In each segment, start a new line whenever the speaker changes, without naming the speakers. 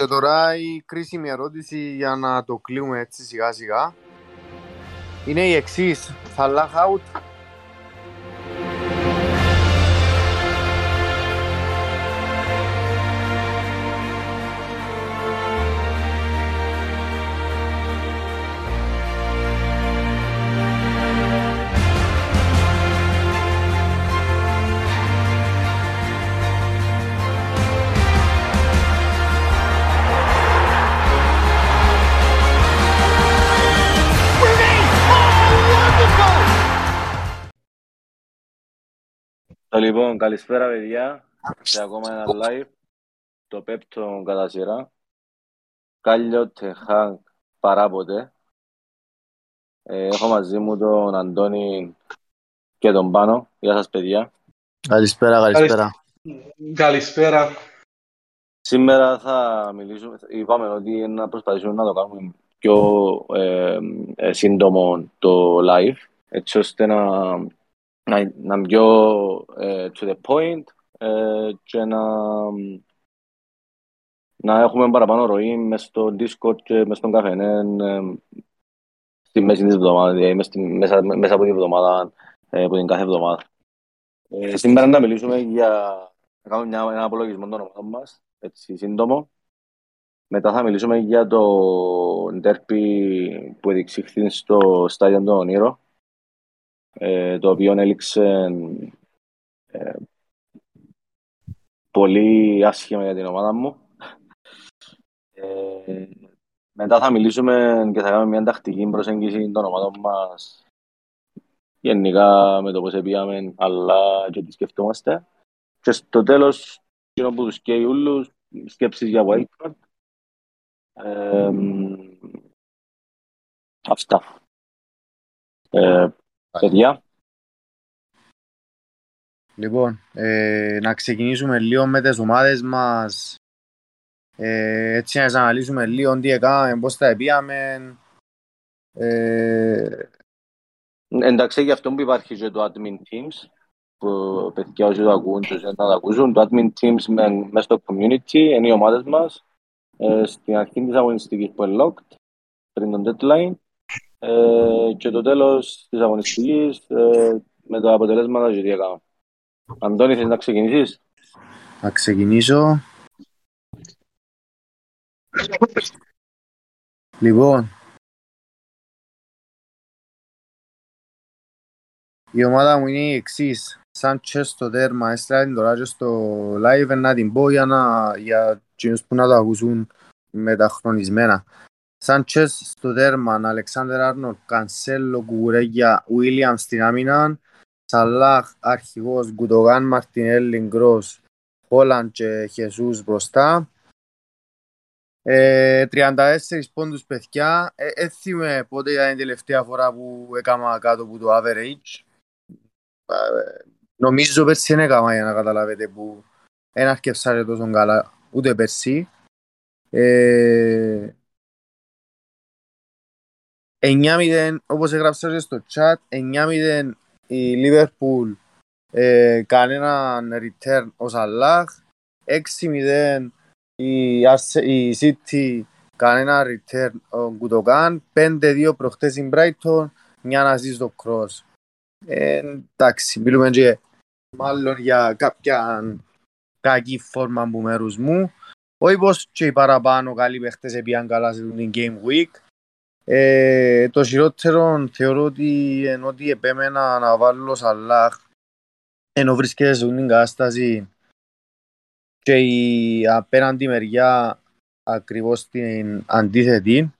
Και τώρα η κρίσιμη ερώτηση για να το κλείουμε έτσι σιγά σιγά είναι η εξής. Θα λάχ out
Λοιπόν, καλησπέρα παιδιά. Σε ακόμα ένα live. Το πέπτο κατά σειρά. Κάλιο Τεχάνκ παράποτε. Ε, έχω μαζί μου τον Αντώνη και τον Πάνο. Γεια σας παιδιά.
Καλησπέρα, καλησπέρα.
Καλησπέρα.
Σήμερα θα μιλήσουμε, είπαμε ότι να προσπαθήσουμε να το κάνουμε πιο ε, ε, σύντομο το live, έτσι ώστε να να, να πιο uh, to the point uh, και να, να έχουμε παραπάνω ροή μες στο Discord και μες στον καφενέ uh, στη μέση της εβδομάδας, δηλαδή μέσα, μέσα από την εβδομάδα, uh, από την κάθε εβδομάδα. Uh, σήμερα να μιλήσουμε για να κάνουμε μια, ένα απολογισμό των ομάδων μας, έτσι σύντομο. Μετά θα μιλήσουμε για το ντέρπι που διεξήχθη στο στάδιο των Ονείρων ε, το οποίο έληξε ε, πολύ άσχημα για την ομάδα μου. Ε, μετά θα μιλήσουμε και θα κάνουμε μια τακτική προσέγγιση των ομάδων μας γενικά με το πώς επίαμε, αλλά και τι σκεφτόμαστε. Και στο τέλος, εκείνο που τους καίει ούλους, σκέψεις για wildcard. Ε, αυτά. Ε, Παιδιά.
Λοιπόν, ε, να ξεκινήσουμε λίγο με τις ομάδες μας. Ε, έτσι να αναλύσουμε λίγο τι έκαναμε, πώς τα επίαμε. Ε...
Εντάξει, για αυτό που υπάρχει και το Admin Teams, που παιδιά όσοι το ακούν και να το ακούσουν, το Admin Teams μέσα στο community είναι οι ομάδες μας. Ε, στην αρχή της αγωνιστικής που είναι locked, πριν τον deadline, ε, και το τέλος της αγωνιστικής ε, με τα αποτελέσματα και τι έκανα. Αντώνη, θέλεις να ξεκινήσεις;
Να ξεκινήσω. Λοιπόν, η ομάδα μου είναι η εξής. Σαν και στο τέρμα, έστειλα την τώρα και στο live να την πω για, να, για που να το ακούσουν μεταχρονισμένα. Σάντσες στο τέρμα, Αλεξάνδερ Άρνολ, Κανσέλο, Κουγουρέγια, Βίλιαμ στην άμυνα, Σαλάχ, αρχηγός, Γκουτογάν, Μαρτινέλli, Γκρός, Χόλαν και Χεσούς μπροστά. Ε, 34 πόντους παιδιά. Ε, έθιμε πότε ήταν η τελευταία φορά που έκανα κάτω από το average. Ε, νομίζω πέρσι δεν έκανα για να καταλάβετε που δεν αρκεψάρε τόσο καλά ούτε πέρσι. Ε, 9-0, όπως έγραψα και στο chat, 9-0 η Liverpool ε, κανέναν return ο Σαλάχ, 6-0 η, η City κανένα return ο Γκουτοκάν, 5-2 προχτές η Brighton, μια να ζεις στο cross. Ε, εντάξει, μιλούμε και μάλλον για κάποια κακή φόρμα από μέρους μου. Όχι πως και οι παραπάνω καλοί παίχτες επίαν καλά σε την Game Week, ε, το χειρότερο θεωρώ ότι ενώ ότι επέμενα να βάλω Σαλάχ ενώ βρίσκεται σε την κατάσταση και η απέναντι μεριά ακριβώς την αντίθετη.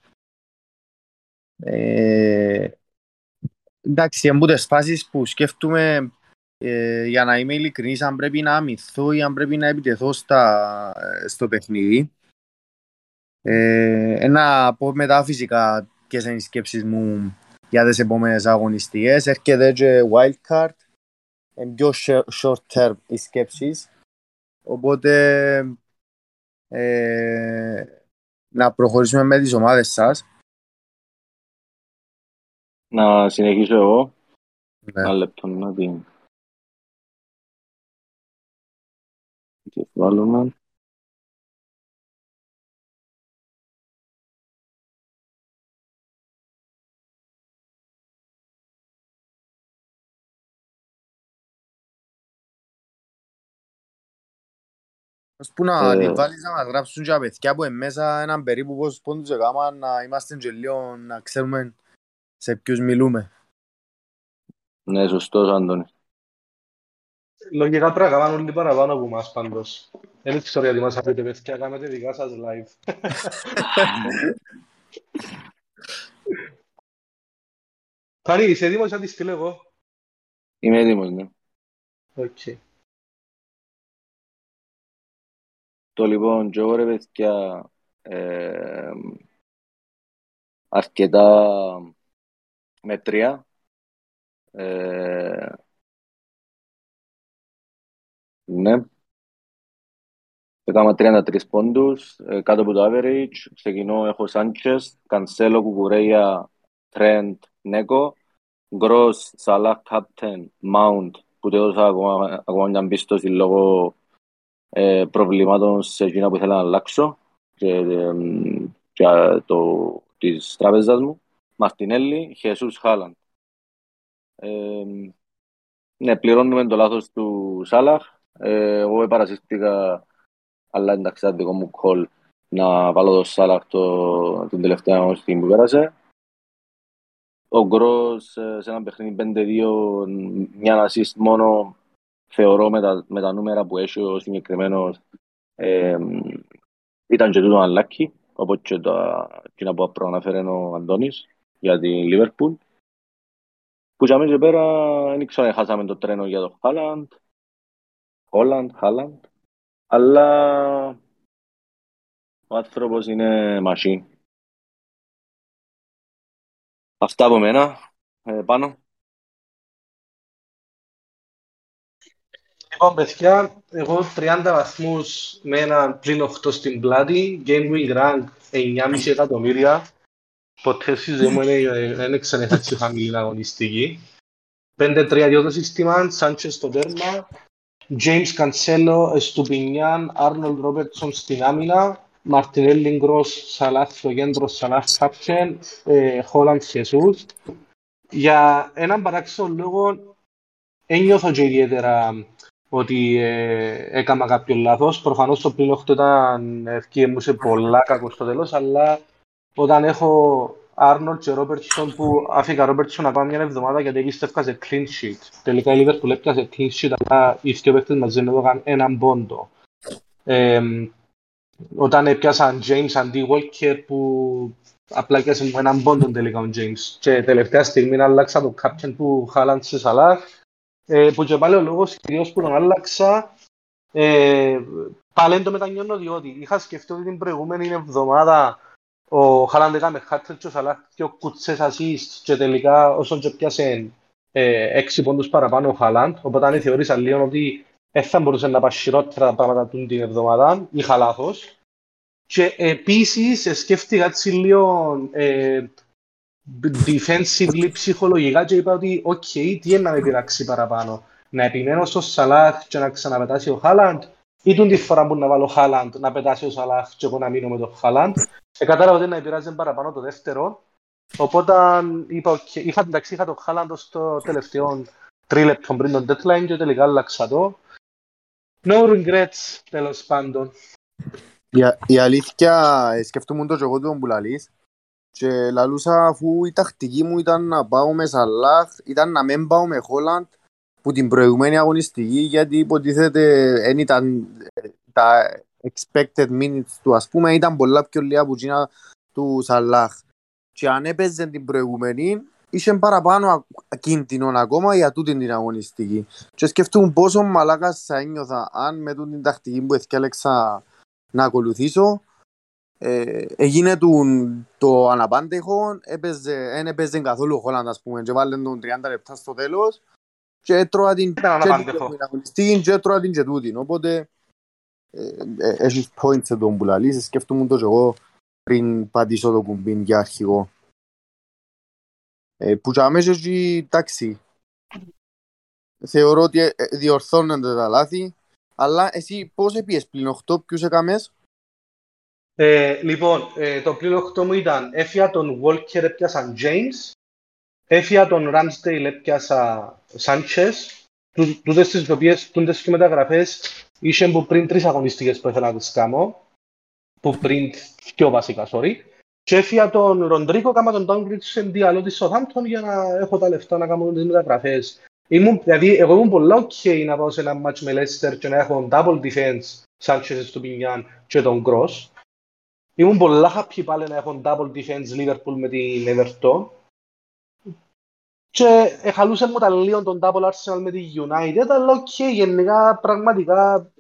Ε, εντάξει, είναι τις φάσεις που σκέφτομαι ε, για να είμαι ειλικρινής αν πρέπει να αμυθώ ή αν πρέπει να επιτεθώ στα, στο παιχνίδι. Ε, ένα πω μετά φυσικά ποιες είναι οι σκέψεις μου για τις επόμενες αγωνιστικές. Έρχεται και wildcard, είναι πιο short term οι σκέψεις. Οπότε ε, να προχωρήσουμε με τις ομάδες σας.
Να συνεχίσω εγώ. Ναι. Ένα λεπτό να δει. Και βάλουμε.
Ας που να
Ε.
βάλεις να μας γράψουν και τα παιδιά που είναι μέσα έναν περίπου πόσους πόντους έκαναν να είμαστε και λίγο να ξέρουμε σε ποιους μιλούμε.
Ναι, σωστός, Άντωνη.
Λογικά πρέπει να κάνουν όλοι παραπάνω από εμάς πάντως. Δεν ξέρω γιατί μας αφήνετε παιδιά, κάνετε δικά σας live. Πάρη, είσαι έτοιμος να τη στείλω εγώ.
Είμαι έτοιμος, ναι.
Οκ.
Το λοιπόν, και εγώ ρε παιδιά, ε, αρκετά μετρία. Ε, ναι. Έκανα 33 πόντους, ε, κάτω από το average. Ξεκινώ, έχω Σάντσες, Κανσέλο, Κουκουρέια, Τρέντ, Νέκο, Γκρος, Σαλάχ, Κάπτεν, Μάουντ, που το έδωσα ακόμα, ακόμα μια πίστοση λόγω ε, προβλημάτων σε εκείνα που ήθελα να αλλάξω και, ε, και ε, το, της τράπεζας μου. Μαρτινέλli, Χεσούς, Χάλαντ. Ε, ναι, πληρώνουμε το λάθος του Σάλαχ. Ε, εγώ παρασύστηκα, αλλά εντάξει, ήταν δικό μου call να βάλω το Σάλαχ το, την τελευταία στιγμή που πέρασε. Ο Γκρος ε, σε ένα παιχνίδι 5-2, μια assist μόνο, θεωρώ με τα, με τα νούμερα που έχει ο συγκεκριμένος ε, ήταν και τούτο unlucky, όπως και τα εκείνα που προαναφέρει ο Αντώνης για την Liverpool. Που για μέσα πέρα δεν ξέρω αν χάσαμε το τρένο για το Χάλαντ, Χόλαντ, Χάλαντ, αλλά ο άνθρωπος είναι machine. Αυτά από μένα, ε, πάνω.
Λοιπόν, παιδιά, εγώ 30 βαθμούς με ένα πλήν 8 στην πλάτη, game win rank 9,5 εκατομμύρια. Ποτέ στη ζωή μου δεν- δεν ξανέχα έτσι χαμηλή αγωνιστική. 5-3-2 το σύστημα, Σάντσες στο τέρμα, James Cancelo, Εστουπινιάν, Άρνολ Ρόμπερτσον στην άμυνα, Μαρτινέλli Γκρος, Σαλάχ στο κέντρο, Σαλάχ Κάπτεν, Χόλαντ Χεσούς. Για έναν παράξενο λόγο, ένιωθω και ιδιαίτερα ότι ε, έκανα κάποιο λάθος. Προφανώς το πλήν 8 ήταν ευκαιρία μου σε πολλά κακό στο τέλος, αλλά όταν έχω Άρνολτ και Ρόμπερτσον που άφηκα Ρόμπερτσον ακόμα μια εβδομάδα γιατί πίστευκα σε clean sheet. Τελικά η Liverpool έπιασε clean sheet, αλλά οι δύο παίκτες μαζί δεν έδωκαν έναν πόντο. Ε, όταν έπιασαν James αντί Walker που απλά έπιασε με έναν πόντο τελικά ο James. Και τελευταία στιγμή άλλαξα το captain που χάλαν σε Σαλάχ ε, που και πάλι ο λόγος κυρίως που τον άλλαξα ε, πάλι δεν το μετανιώνω διότι είχα σκεφτεί ότι την προηγούμενη εβδομάδα ο Χάλαντ έκαμε hat-trick και ο Σαλάχ και ο κουτσές assist και τελικά όσον και πιάσε ε, έξι πόντους παραπάνω ο Χάλαντ οπότε αν θεωρήσα λίγο ότι δεν θα μπορούσε να πάει χειρότερα τα πράγματα του την εβδομάδα είχα λάθος. Και επίσης σκέφτηκα έτσι λίγο ε, defensively ψυχολογικά και είπα ότι οκ, τι είναι να με πειράξει παραπάνω; Να επιμένω στο Σαλάχ και να ξαναπετάσει ο Χάλαντ ή τούτην τη φορά που να βάλω Χάλαντ να πετάσει ο Σαλάχ και εγώ να μείνω με το Χάλαντ. Ε, κατάλαβα ότι να επηρεάζει παραπάνω το δεύτερο. Οπότε είπα, οκ, είχα, εντάξει, είχα το Χάλαντ στο τελευταίο τρίλεπτο πριν τον deadline και τελικά άλλαξα το. No regrets, τέλος πάντων.
Η, α- η αλήθεια, ε, σκεφτούμουν το και εγώ τον που λαλείς και λαλούσα αφού η τακτική μου ήταν να πάω με Σαλάχ, ήταν να μην πάω με Χόλαντ που την προηγουμένη αγωνιστική γιατί υποτίθεται δεν ήταν ε, τα expected minutes του ας πούμε ήταν πολλά πιο λίγα από εκείνα του Σαλάχ και αν έπαιζε την προηγούμενη είχε παραπάνω α- κίνδυνο ακόμα για τούτη την αγωνιστική και σκεφτούν πόσο μαλάκας θα ένιωθα αν με τούτη την τακτική που εθιάλεξα να ακολουθήσω. Ε, έγινε του, το αναπάντεχο, έπαιζε, δεν έπαιζε καθόλου ο Χόλαντ, ας πούμε, και βάλε τον 30 λεπτά στο τέλος και έτρωα την
Ήταν
και
αναπάντεχο.
την αγωνιστική και έτρωα την και τούτην. Οπότε, ε, ε, έχεις point σε τον που λαλείς, σκέφτομαι το και εγώ πριν πατήσω το κουμπί για αρχηγό. Ε, που και αμέσως εκεί, εντάξει, θεωρώ ότι ε, ε, διορθώνονται τα λάθη, αλλά εσύ πώς έπιες πλην 8, ποιους έκαμες;
Ε, λοιπόν, ε, το πλήρω 8 μου ήταν έφυγα τον Walker, έπιασα James, έφυγα τον Ramsdale, έπιασα Sanchez. Του- Τούτες τις οποίες, τούτες τις μεταγραφές Είχε που πριν τρεις αγωνιστικές που ήθελα να τις κάνω, που πριν πιο βασικά, sorry, και έφυγα τον Ροντρίκο, έκαμα τον downgrade σε Diallo της Southampton για να έχω τα λεφτά να κάνω τις μεταγραφές. Ήμουν, δηλαδή, εγώ ήμουν πολλά ok να πάω σε ένα match με Leicester και να έχω double defense Sanchez, Estupiñán και τον Gross. Ήμουν πολλά happy πάλι να έχω double defense Liverpool με την Everton. Και εχαλούσε μου τα λίγο τον double Arsenal με τη United, αλλά OK, okay, γενικά πραγματικά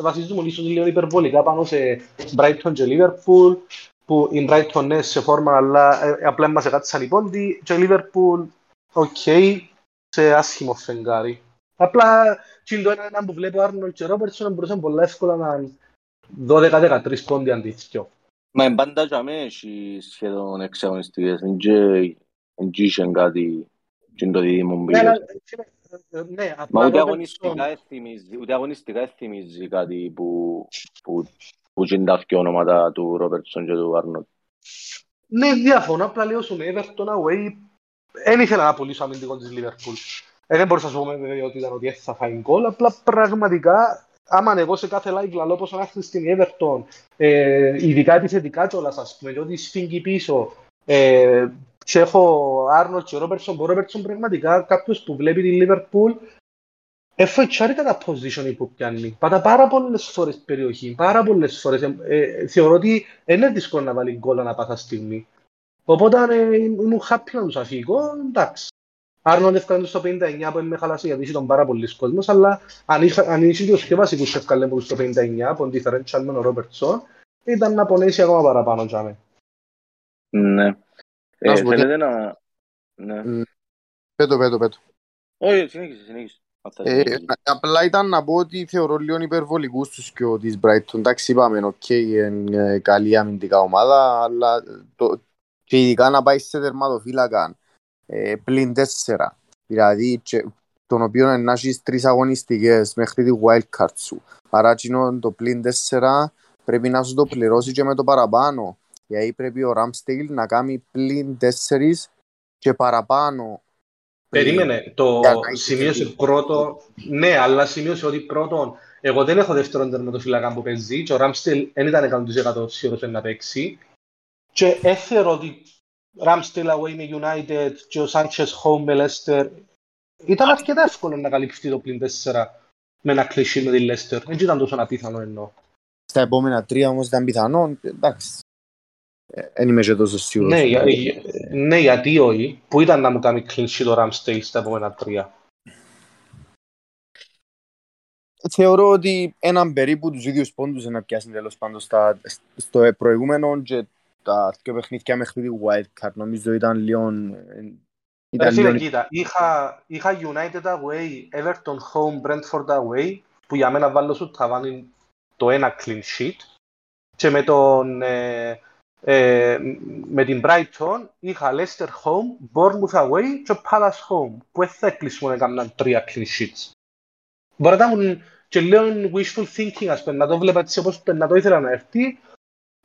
βασίζουμε ίσως λίγο υπερβολικά πάνω σε Brighton και Liverpool, που η Brighton είναι σε φόρμα, αλλά ε, απλά μας εκάτσαν οι πόντοι, και Liverpool, OK, okay, σε άσχημο φεγγάρι. Απλά, και το ένα που βλέπω Άρνολ και Ρόμπερτσον μπορούσαν πολλά εύκολα να 12-13 πόντοι αντίθετο.
Μα είναι πάντα για μένα έχει σχεδόν έξι αγωνιστικές, δεν είχε κάτι και το δίδυμο μου
Ναι,
Μα ούτε αγωνιστικά εθιμίζει, ούτε αγωνιστικά εθιμίζει κάτι που, που, που είναι τα δύο ονόματα του Ρόμπερτσον και του Άρνοτ.
Ναι, διαφωνώ, απλά λέω στον Everton away, δεν ήθελα να πουλήσω αμυντικό της Liverpool. Ε, δεν μπορούσα να σου πω ότι ήταν ότι θα φάει γκολ, απλά πραγματικά άμα εγώ σε κάθε live λαλώ πως να στην Everton, ε, ειδικά επιθετικά κιόλας ας πούμε, ότι σφίγγει πίσω, ε, και έχω Άρνολτ και Ρόμπερτσον, που Ρόμπερτσον πραγματικά κάποιος που βλέπει τη Λίβερπουλ εφοητσάρει τα position που πιάνει. Πάτα πάρα πολλές φορές περιοχή, πάρα πολλές φορές. Ε, ε, θεωρώ ότι είναι δύσκολο να βάλει γκολ ανά πάσα στιγμή. Οπότε ε, ήμουν happy να τους αφήγω, εντάξει. Άρνον έφκανε στο 59 που είναι χαλασί γιατί είχε τον πάρα πολλοί κόσμος, αλλά αν, είχα, αν είχε και πιο βασικούς έφκανε που στο 59, που είναι differential με τον Ρόμπερτσον, ήταν να πονέσει ακόμα παραπάνω.
Ναι. Ε, θέλετε να... Ναι.
Πε το, πε το, πε το.
Όχι, συνέχισε, συνέχισε.
Ε, απλά ήταν να πω ότι θεωρώ λίγο υπερβολικούς τους και ο της Brighton. Εντάξει, είπαμε, οκ, είναι καλή αμυντικά ομάδα, αλλά το, και ειδικά να πάει σε τερματοφύλακα ε, πλην τέσσερα. Δηλαδή, και, τον οποίο να έχεις τρεις αγωνιστικές μέχρι τη wildcard σου. Άρα, το πλην τέσσερα πρέπει να σου το πληρώσει και με το παραπάνω γιατί πρέπει ο Ramsdale να κάνει πλην τέσσερις και παραπάνω.
Περίμενε, το σημείωσε πρώτο, ναι, αλλά σημείωσε ότι πρώτον, εγώ δεν έχω δεύτερον τερματοφύλακα που παίζει και ο Ramsdale δεν ήταν 100% σίγουρος να παίξει και έφερε ότι Ramsdale away με United και ο Sanchez home με Leicester ήταν αρκετά εύκολο να καλυφθεί το πλην τέσσερα με ένα κλεισί με τη Leicester. Δεν ήταν τόσο απίθανο εννοώ.
Στα επόμενα τρία όμως ήταν πιθανό, εντάξει. Δεν είμαι και τόσο σίγουρος.
Ναι, για, ναι, γιατί όχι. Πού ήταν να μου κάνει clean sheet ο Ramsdale στα επόμενα τρία.
Θεωρώ ότι έναν περίπου τους ίδιους πόντους να πιάσει τέλος πάντων στα, στο προηγούμενο και τα δύο παιχνίδια μέχρι τη wildcard. Νομίζω ήταν λίγο...
Ήταν φίλε, λίγο... κοίτα, είχα, είχα United away, Everton home, Brentford away, που για μένα βάλω σου ταβάνι το ένα clean sheet και με τον ε, ε, με την Brighton είχα Leicester home, Bournemouth away και Palace home, που δεν θα κλείσουμε να κάνουν τρία clean sheets. Μπορεί να έχουν και λέω wishful thinking, ας πούμε, να το βλέπα έτσι όπως να το ήθελα να έρθει.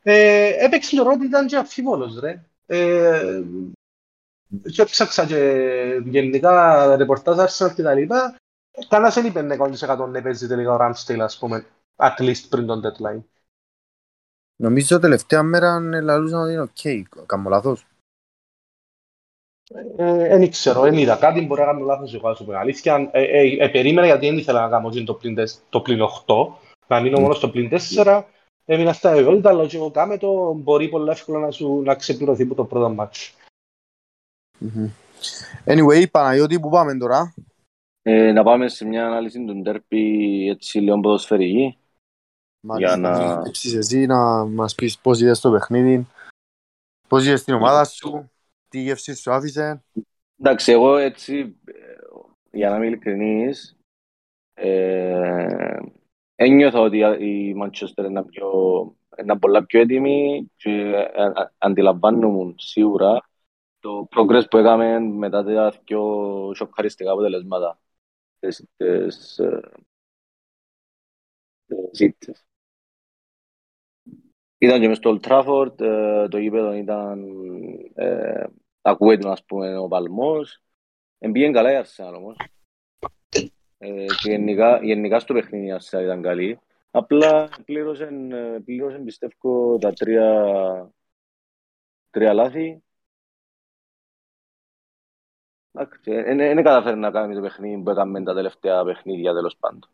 Ε, έπαιξε το ρόλο ήταν και αμφίβολος, ρε. Ε, και ψάξα και γενικά ρεπορτάζ Arsenal και τα λοιπά. Κανένας δεν είπε 100% να παίζει τελικά ο Ramsdale, ας πούμε, at least πριν τον deadline.
Νομίζω τελευταία μέρα λαλούσαν ότι είναι οκ. Κάνω λάθος.
Δεν ε, ξέρω, δεν είδα κάτι, μπορεί να κάνω λάθος εγώ, σου πω αλήθεια. Ε, ε, ε, περίμενα γιατί δεν ήθελα να κάνω το πλήν, το πλήν 8, να μείνω μόνο στο πλήν 4. Έμεινα στα ευέλικτα, αλλά και εγώ κάμε το, μπορεί πολύ εύκολα να, σου, να ξεπληρωθεί από το πρώτο ματς.
Anyway, Παναγιώτη, πού πάμε τώρα;
Ε, να πάμε σε μια ανάλυση του ντέρπι έτσι λίγο ποδοσφαιρική.
Για να... εσύ να μας πεις πώς είδες το παιχνίδι, πώς είδες την ομάδα σου, τι γεύση σου άφησε.
Εντάξει, εγώ έτσι, για να είμαι ειλικρινής, ε, ένιωθα ότι η Manchester είναι, πιο, είναι πολλά πιο έτοιμη και ε, αντιλαμβάνομαι σίγουρα το progress που έκαμε μετά τα πιο σοκαριστικά αποτελέσματα της, της, της, ήταν και μες στο Old Trafford, το γήπεδο ήταν, ε, ακούγεται ας πούμε ο παλμός. Εμπήγαινε καλά η Arsenal όμως. Ε, και γενικά, γενικά στο παιχνίδι η Arsenal ήταν καλή. Απλά πλήρωσε, πλήρωσε πιστεύω τα τρία, τρία λάθη. Δεν καταφέρει να κάνει το παιχνίδι που έκαμε τα τελευταία παιχνίδια τέλος πάντων.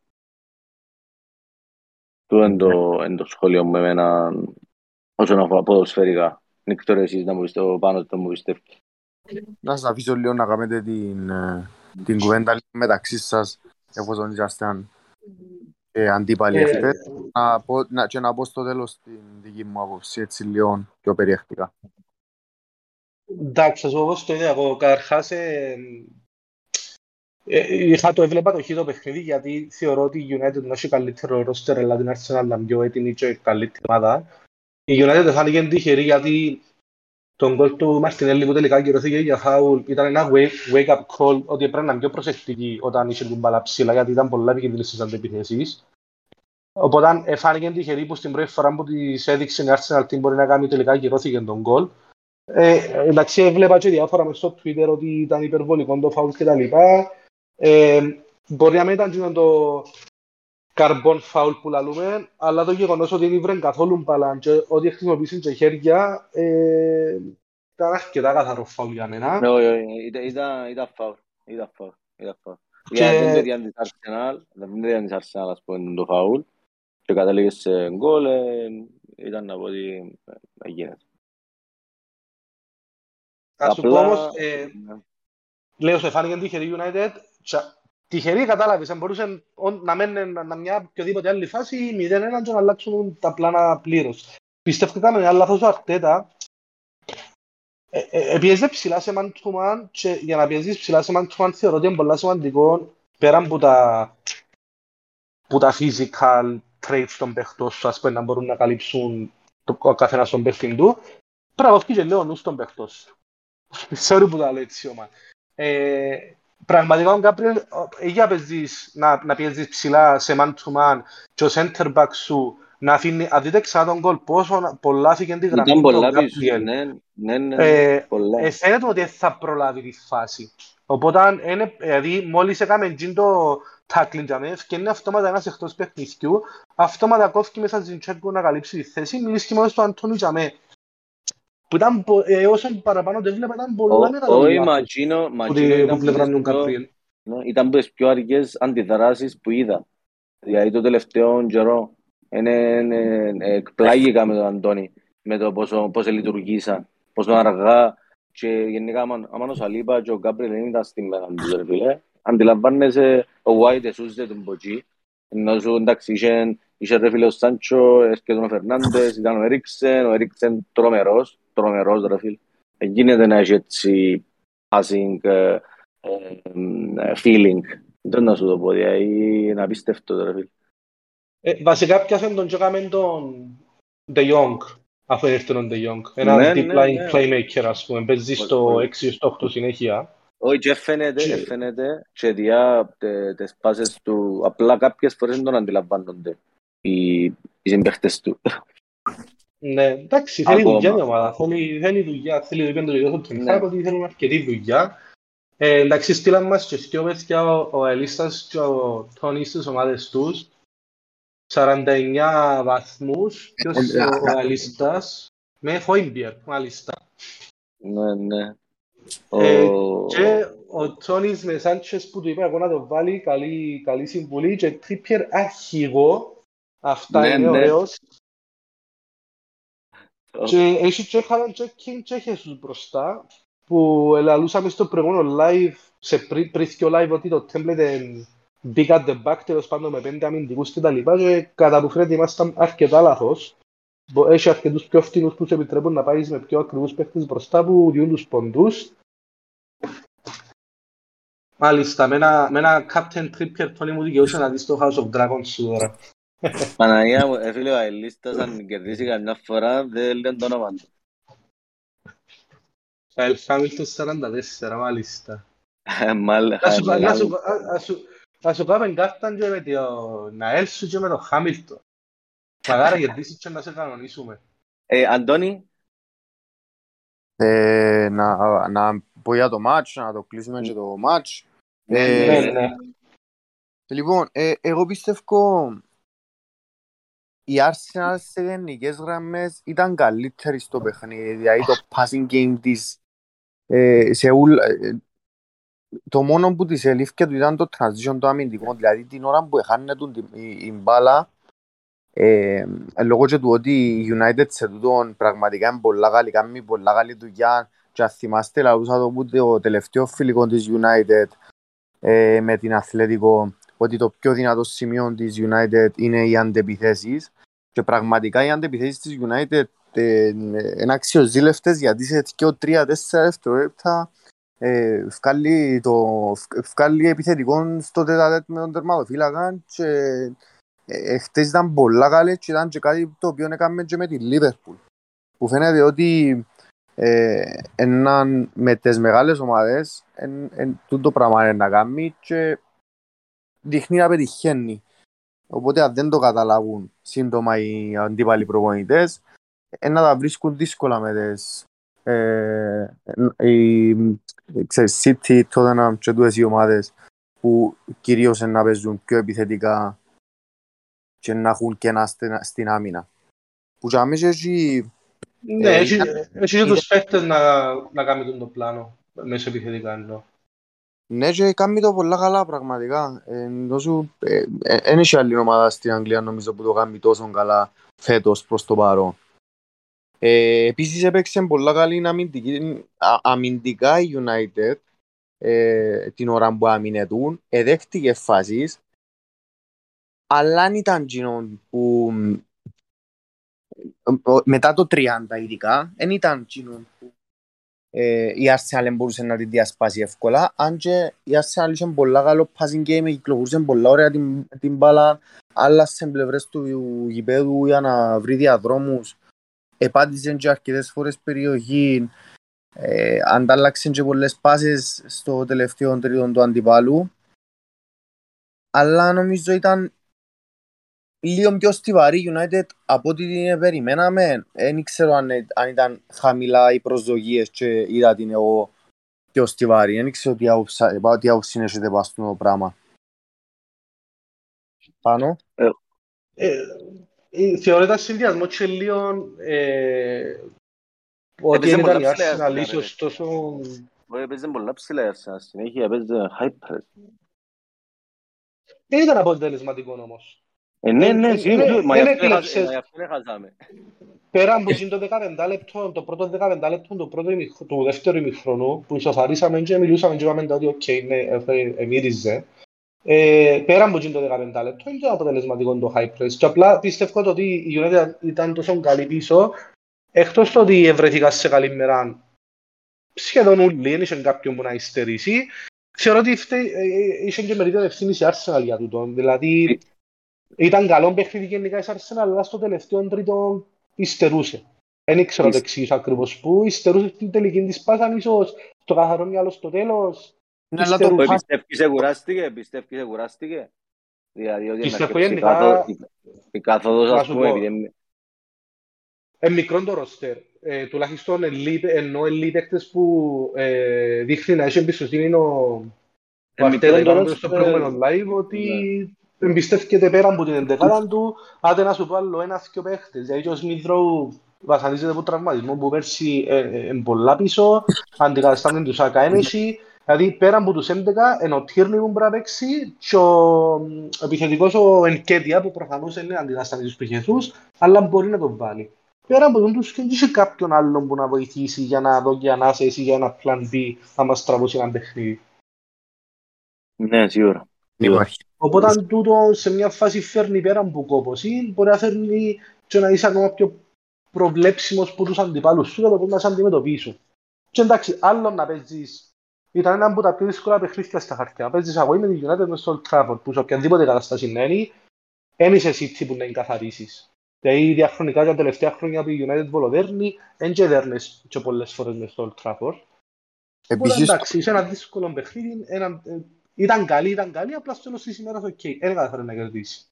Του είναι το, είναι το σχόλιο μου εμένα όσον αφορά ποδοσφαιρικά. Δεν ξέρω εσείς να μου πιστεύω πάνω το μου πιστεύετε.
Να σας αφήσω λίγο να κάνετε την, την κουβέντα μεταξύ σας εφόσον ήσασταν ε, αντίπαλοι
Ε,
χτες να πω, να, και να πω στο τέλος την δική μου άποψη έτσι λίγο πιο περιεκτικά.
Εντάξει, θα σου πω πώς το είδα εγώ. Καταρχάς, ε, ε, είχα το έβλεπα το χείτο παιχνίδι γιατί θεωρώ ότι η United να έχει καλύτερο ρόστερ αλλά την Arsenal να είναι πιο έτοιμη και καλύτερη ομάδα. Η United φάνηκε τυχερή γιατί τον γκολ του Μαρτινέλη που τελικά κυρώθηκε για φάουλ ήταν ένα wake, wake up call ότι έπρεπε να είναι πιο προσεκτική όταν είχε την μπάλα ψηλά γιατί ήταν πολλά επικίνδυνες στις αντεπιθέσεις. Οπότε ε, φάνηκε τυχερή που στην πρώτη φορά που της έδειξε η Arsenal τι μπορεί να κάνει τελικά κυρώθηκε τον γκολ. Ε, εντάξει, έβλεπα και διάφορα μες στο Twitter ότι ήταν υπερβολικό το φάουλ και τα λοιπά. Ε, μπορεί να μην ήταν εκείνο το καρμπόν φάουλ που λαλούμε, αλλά το γεγονός ότι δεν ήβρεν καθόλου μπαλάν και ότι χρησιμοποιήσουν και χέρια ε, ήταν αρκετά καθαρό φάουλ για μένα.
Ναι, όχι, όχι, ήταν- ήταν- Ήταν φάουλ. Ήταν φάουλ. Ήταν φάουλ.
Και-
Για την τέτοια της Arsenal, την τέτοια της Arsenal, ας πούμε, το φάουλ και κατέληγε σε γκολ, ε, ήταν να πω ότι ε, έγινε.
Θα σου πω
Απλά-
όμως, ε,
Ναι.
λέω σε φάνηκε τυχερή United, τσα- τυχερή κατάλαβες, αν μπορούσε ον- να μένει να, να μια οποιοδήποτε άλλη φάση 0-1 και να αλλάξουν τα πλάνα πλήρως. Πιστεύω ότι έκαμε ένα λάθος ο Αρτέτα, ε, ε, επίεζε ψηλά σε man to man και για να πιέζεις ψηλά σε man to man θεωρώ ότι είναι πολύ σημαντικό πέραν από τα, που τα physical traits των παιχτών σου, ας πούμε, να μπορούν να καλύψουν το, ο καθένας τον παίχτη του, πρέπει να βρίσκει και λίγο νους τον παίχτο σου. Sorry που τα λέω έτσι, όμως. Ε, πραγματικά ο Γκάπριελ, για παίζεις να, να πιέζεις ψηλά σε man to man και ο center back σου να αφήνει, αν δείτε ξανά τον γκολ, πόσο πολλά αφήγε την γραμμή
Ήταν
του ο
πολλά πίσω.
Γκάπριελ.
Ναι, ναι, ναι,
Ε,
πολλά.
ε, φαίνεται ότι δεν θα προλάβει τη φάση. Οπότε, είναι, δηλαδή, μόλις έκαμε τζιν το tackling για μένα, ευκαινεί αυτόματα ένας εκτός παιχνιδιού, αυτόματα κόφηκε μέσα στην τσέκου να καλύψει τη θέση, μιλήσει μόνο στο Αντώνη για μένα. Που ήταν, πο- ε, όσο παραπάνω το έβλεπα, ήταν πολλά
Ο-
μεγάλο
Όχι,
λάθος
Ματσίνο,
που
Ματσίνο
τη- που
ήταν
πλευρά
που
του
τις πιο-
Γκαπριέλ.
ναι, ήταν από τις πιο αργές αντιδράσεις που είδα. Δηλαδή το τελευταίο καιρό είναι, είναι, εκπλάγηκα με τον Αντώνη με το πόσο, πώς λειτουργήσα, πόσο αργά και γενικά άμα, άμα ο Σαλίπα και ο Γκάμπριλ δεν ήταν στη μέρα τους ρε φίλε αντιλαμβάνεσαι ο White εσούζεται τον Ποτζή ενώ σου εντάξει είχε, είχε ρε φίλε ο Σάντσο, έρχεται ο Φερνάντες, ήταν ο Έριξεν, ο Έριξεν τρομερός, τρομερός ρε φίλε. Δεν γίνεται να έχει έτσι passing ε, ε, ε, feeling. Δεν να σου το πω, δηλαδή είναι απίστευτο ρε φίλε.
Ε, βασικά πιάσαν τον και έκαμε τον De Jong, αφού ήρθε τον De Jong. Ένα
Ναι,
deep
ναι,
line
ναι.
playmaker, ας πούμε, παίζει
Όχι,
στο
όχι.
6 στο 8 συνέχεια.
Όχι, και φαίνεται,
Και-
και φαίνεται και διά τε- τις πάσες του, απλά κάποιες φορές δεν τον αντιλαμβάνονται οι, οι συμπαίχτες του.
Ναι, εντάξει, θέλει
Ακόμα.
δουλειά η ομάδα. Θέλει, θέλει δουλειά. Θέλει το ίδιο το Ten
Ναι.
Hag ότι θέλουν αρκετή δουλειά. Ε, εντάξει, στείλαν μας και δύο παιδιά ο, ο Ελίστας και ο Τόνι στις ομάδες τους. 49 βαθμούς. Ποιος
Ε,
ο, ο Ελίστας. Με Χόιμπιερ, μάλιστα.
ναι, ναι.
Ε,
Ο-
Και ο Τόνις με Σάντσες που του είπα εγώ να το βάλει, καλή, καλή συμβουλή. Και Τρίπιερ αρχηγό. Αυτά
Ναι,
είναι
ναι.
ωραίος.
Ο-
Και έχει και Χάλαν και King και Χεσούς μπροστά που ελαλούσαμε στο προηγούμενο live, σε πριν, πριν και live ότι το template είναι big at the back τέλος πάντων με πέντε αμυντικούς και τα λοιπά και κατά που φαίνεται ήμασταν αρκετά λάθος. Μπο- Έχει αρκετούς πιο φτηνούς που σου επιτρέπουν να πάεις με πιο ακριβούς παίχτες μπροστά που διούν τους ποντούς. Μάλιστα, με ένα, με ένα Captain Trippier Tony μου δικαιούσε να δεις το House of Dragons σου τώρα.
Παναγία μου, ε, φίλε, ο Αελίστας αν κερδίσει καμιά φορά δεν λένε το όνομα του.
El Hamilton 44, μάλιστα.
Ε, μάλλον,
Να σου-
ε,
να σου-
μεγάλο.
να σου- Να σου κάνουμε κάρτα και με τον Ναέλ σου και με τον Χάμιλτον. Μαγάρα κερδίσεις και να σε κανονίσουμε.
Ε, Αντώνη,
Ε, να, να πω για το match, να το κλείσουμε και το match.
Ναι,
Ε,
Ναι, ναι.
Λοιπόν, ε, εγώ πιστεύω η Arsenal σε γενικές γραμμές ήταν καλύτερη στο παιχνίδι. Δηλαδή το passing game της ε, σε ούλ, ε, το μόνο που της ελήφθηκε του ήταν το transition το αμυντικό. Δηλαδή την ώρα που έχανε την, η, η μπάλα ε, λόγω και του ότι η United σε τούτον πραγματικά είναι πολλά καλή, κάνει πολλά καλή δουλειά και αν θυμάστε λαούσα το που το τελευταίο φιλικό της United ε, με την Αθλέτικο ότι το πιο δυνατό σημείο της United είναι οι αντεπιθέσεις και πραγματικά οι αντεπιθέσεις της United ε, είναι αξιοζήλευτες γιατί σε 2-3-4 δευτερόλεπτα ε, βγάλει, το, βγάλει επιθετικό στο τετατέτ με τον τερματοφύλακα και ε, χτες ήταν πολλά καλές και ήταν και κάτι το οποίο έκαμε και με τη Liverpool που φαίνεται ότι ε, έναν με τις μεγάλες ομάδες εν, εν, τούτο πράγμα είναι να κάνει και δείχνει να πετυχαίνει. Οπότε αν δεν το καταλάβουν σύντομα οι αντίπαλοι προπονητές ε, να τα βρίσκουν δύσκολα με τις ε, οι, ξέρεις, City, Tottenham και τούτες οι ομάδες που κυρίως να παίζουν πιο επιθετικά και να έχουν κενά στην, στην άμυνα. Που για μένα έχει...
Ναι, ε, έχει, έχει και τους παίχτες να, να κάνουν το πλάνο μέσα επιθετικά εννοώ.
Ναι, και κάνει το πολλά καλά πραγματικά. Δεν έχει άλλη ομάδα στην Αγγλία νομίζω που το κάνει τόσο καλά φέτος προς το παρόν. Ε, επίσης έπαιξε πολλά καλή αμυντική, αμυντικά η United ε, την ώρα που αμυνετούν, εδέχτηκε φάσεις, αλλά αν ήταν κοινό που μετά το 30 ειδικά, δεν ήταν κοινό που ε, η Arsenal μπορούσε να την διασπάσει εύκολα, αν και η Arsenal είχε πολλά καλό passing game, κυκλοφορούσε πολλά ωραία την, την μπάλα, αλλά σε πλευρές του γηπέδου για να βρει διαδρόμους επάντησε και αρκετές φορές περιοχή, ε, αντάλλαξε και πολλές πάσες στο τελευταίο τρίτο του αντιπάλου. Αλλά νομίζω ήταν λίγο πιο στιβαρή United από ό,τι την περιμέναμε. Δεν ξέρω αν, αν ήταν χαμηλά οι προσδοκίες και είδα την εγώ πιο στιβαρή. Δεν ξέρω τι άποψη έχετε πάνω στο πράγμα. Πάνω.
Ε, ε, θεωρώ ήταν συνδυασμό και λίγο ε, ότι δεν ήταν η Arsenal ίσως τόσο...
Έπαιζε πολλά ψηλά η Arsenal, συνέχεια έπαιζε high press.
Δεν ήταν αποτελεσματικό όμως.
Ε, ναι, ναι, σίγουρα, μα γι' αυτό έχασαμε.
Πέρα από το 15 λεπτό, το πρώτο 15 λεπτό του, πρώτου, του δεύτερου ημιχρονού, που ισοφαρίσαμε και μιλούσαμε και είπαμε ότι οκ, ναι, εμύριζε, ε, πέρα από το 15 λεπτό είναι το αποτελεσματικό το high press. Και απλά πιστεύω ότι η United ήταν τόσο καλή πίσω εκτός το ότι ευρεθήκα σε καλή μέρα σχεδόν όλοι, δεν είχε κάποιον που να υστερήσει. Ξέρω ότι είχε και μερίδιο ευθύνη η Arsenal για τούτο. Δηλαδή ήταν καλό παιχνίδι γενικά η Arsenal αλλά στο τελευταίο τρίτο υστερούσε δεν ήξερα το εξήγησα ακριβώς που υστερούσε στην τελική της πάσαν ίσως το καθαρό μυαλό στο τέλος
ναι, αλλά το πιστεύεις εγουράστηκε, πιστεύεις εγουράστηκε. Δηλαδή ότι
Πιστεύω γενικά...
Η καθόδος ας πούμε επειδή...
Ε, μικρό το ρόστερ. Ε, τουλάχιστον ενώ οι παίκτες που ε, δείχνει να έχει εμπιστοσύνη ο, ο Αρτέτα είπαμε στο προηγούμενο live ότι ναι. Εμπιστεύκεται πέρα από την εντεκάδα του άντε να σου πω άλλο ένας και ο παίχτες. Δηλαδή ο Σμιθρόου βασανίζεται από τραυματισμό που πέρσι είναι πολλά πίσω, αντικαταστάνει του Σάκα ένεση Δηλαδή πέρα από τους 11, ενώ ο Τύρνη που μπορεί να παίξει και ο επιθετικός ο Ενκέτια που προφανώς είναι αντιδραστανής τους πηγεθούς, αλλά μπορεί να τον βάλει. Πέρα από τον τους και δεν κάποιον άλλον που να βοηθήσει για να δω και ανάσεση για ένα πλάν B να μας τραβώσει ένα παιχνίδι.
Ναι, σίγουρα.
Οπότε αν τούτο σε μια φάση φέρνει πέρα από κόπωση, μπορεί να φέρνει και να είσαι ακόμα πιο προβλέψιμος που τους αντιπάλους σου, για το να σε αντιμετωπίσουν. Και εντάξει, άλλο να παίζεις ήταν ένα από τα πιο δύσκολα παιχνίδια στα χαρτιά. Παίζεις αγώη με τη United μες στο Old Trafford, που σε οποιαδήποτε κατάσταση είναι, δεν είσαι εσύ που εν να καθαρίσεις. Δηλαδή διαχρονικά τα τελευταία χρόνια που η United βολοδέρνει, δεν και δέρνεις και πολλές φορές μες στο Old Trafford. Επίσης... εντάξει, είσαι ένα δύσκολο παιχνίδι, ένα... ήταν καλή, ήταν καλή, απλά στο τέλος της ημέρας, οκ, δεν καταφέρει να κερδίσει.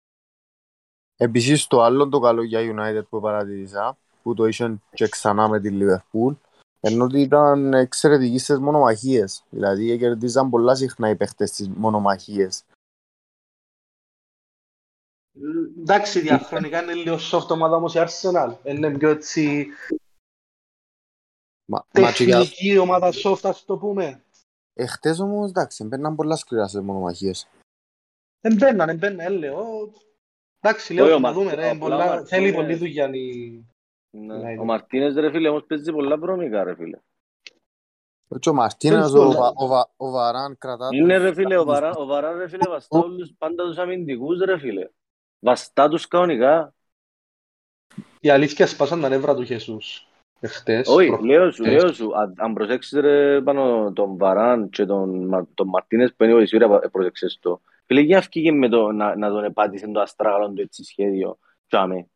Επίσης το άλλο το καλό για United που παρατηρήσα, που το είχε και ξανά με τη Liverpool, ενώ ότι ήταν εξαιρετικοί στις μονομαχίες. Δηλαδή κερδίζαν πολλά συχνά οι παίχτες στις μονομαχίες.
Εντάξει, διαχρονικά είναι λίγο soft ομάδα όμως η Arsenal. Είναι πιο έτσι
Μα, μα και για...
τεχνική ομάδα soft, ας το πούμε.
Εχθές όμως, εντάξει, μπαίναν πολλά σκληρά σε μονομαχίες.
Δεν μπαίναν, δεν μπαίναν, έλεγω. Εντάξει,
Όχι,
λέω
ο
να
Μαρ-
δούμε ρε,
ο
πολλά-
Μαρτίνες-
θέλει πολλή δουλειά η...
Ναι.
Ναι,
Ο
ναι.
Μαρτίνες ρε φίλε όμως παίζει πολλά βρώμικα ρε φίλε.
Έτσι ο Μαρτίνας,
Δεν
ο,
στο
Βα- ο, Βα- ο Βαράν κρατά
Είναι
τους-
ρε φίλε, ο Βαράν, ο Βαράν ρε φίλε βαστά όλους πάντα τους αμυντικούς ρε φίλε. Βαστά τους κανονικά.
Η αλήθεια σπάσαν τα νεύρα του Χεσούς. Εχθές.
Όχι,
προ-
λέω σου,
χτες.
λέω σου. Αν, αν προσέξεις ρε πάνω τον Βαράν και τον, Μα- τον Μαρτίνες που είναι ο Ισούρα, πρόσεξες το. Φίλε, για αυκήγε με το να, να τον επάτησε το αστράγαλο του έτσι σχέδιο. Τσάμε.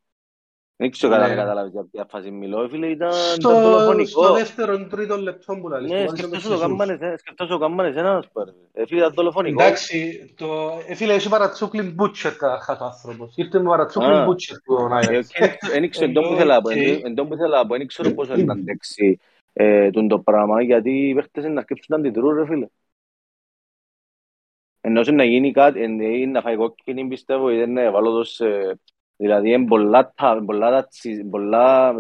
Δεν ξέρω
Ναι.
κατά να καταλάβεις για ποια φάση μιλώ. Φίλε, ήταν, ήταν
Στο,
δολοφονικό.
στο δεύτερο τρίτο λεπτό που λαλείς.
Ναι,
που βάζεις τον
σκεφτόσου το
Χεσούς.
κάμπανες, ε, σκεφτόσου το κάμπανες ένα, ας πούμε. ρε. Ε, φίλε, ήταν δολοφονικό.
Εντάξει, το... ε, φίλε, έχει παρατσούκλιν μπούτσερ καταρχάς ο άνθρωπος. Ήρθε με παρατσούκλιν
Α.
μπούτσερ του ο
Ε,
Νάιερ.
και δεν- δεν ξέρω, εν τω που ήθελα να πω,
Οκ.
εν τω που ήθελα να πω, δεν ξέρω πόσο είναι να αντέξει ε, τούτο το πράγμα, γιατί οι παίχτες είναι να σκέψουν να αντιδρούν, ρε φίλε. Ενώ σε να γίνει κάτι, εν- ή να φάει κόκκινη, πιστεύω, ή δεν είναι ευάλωτος, ε, δηλαδή είναι πολλά, τα- πολλά, τατσι- πολλά,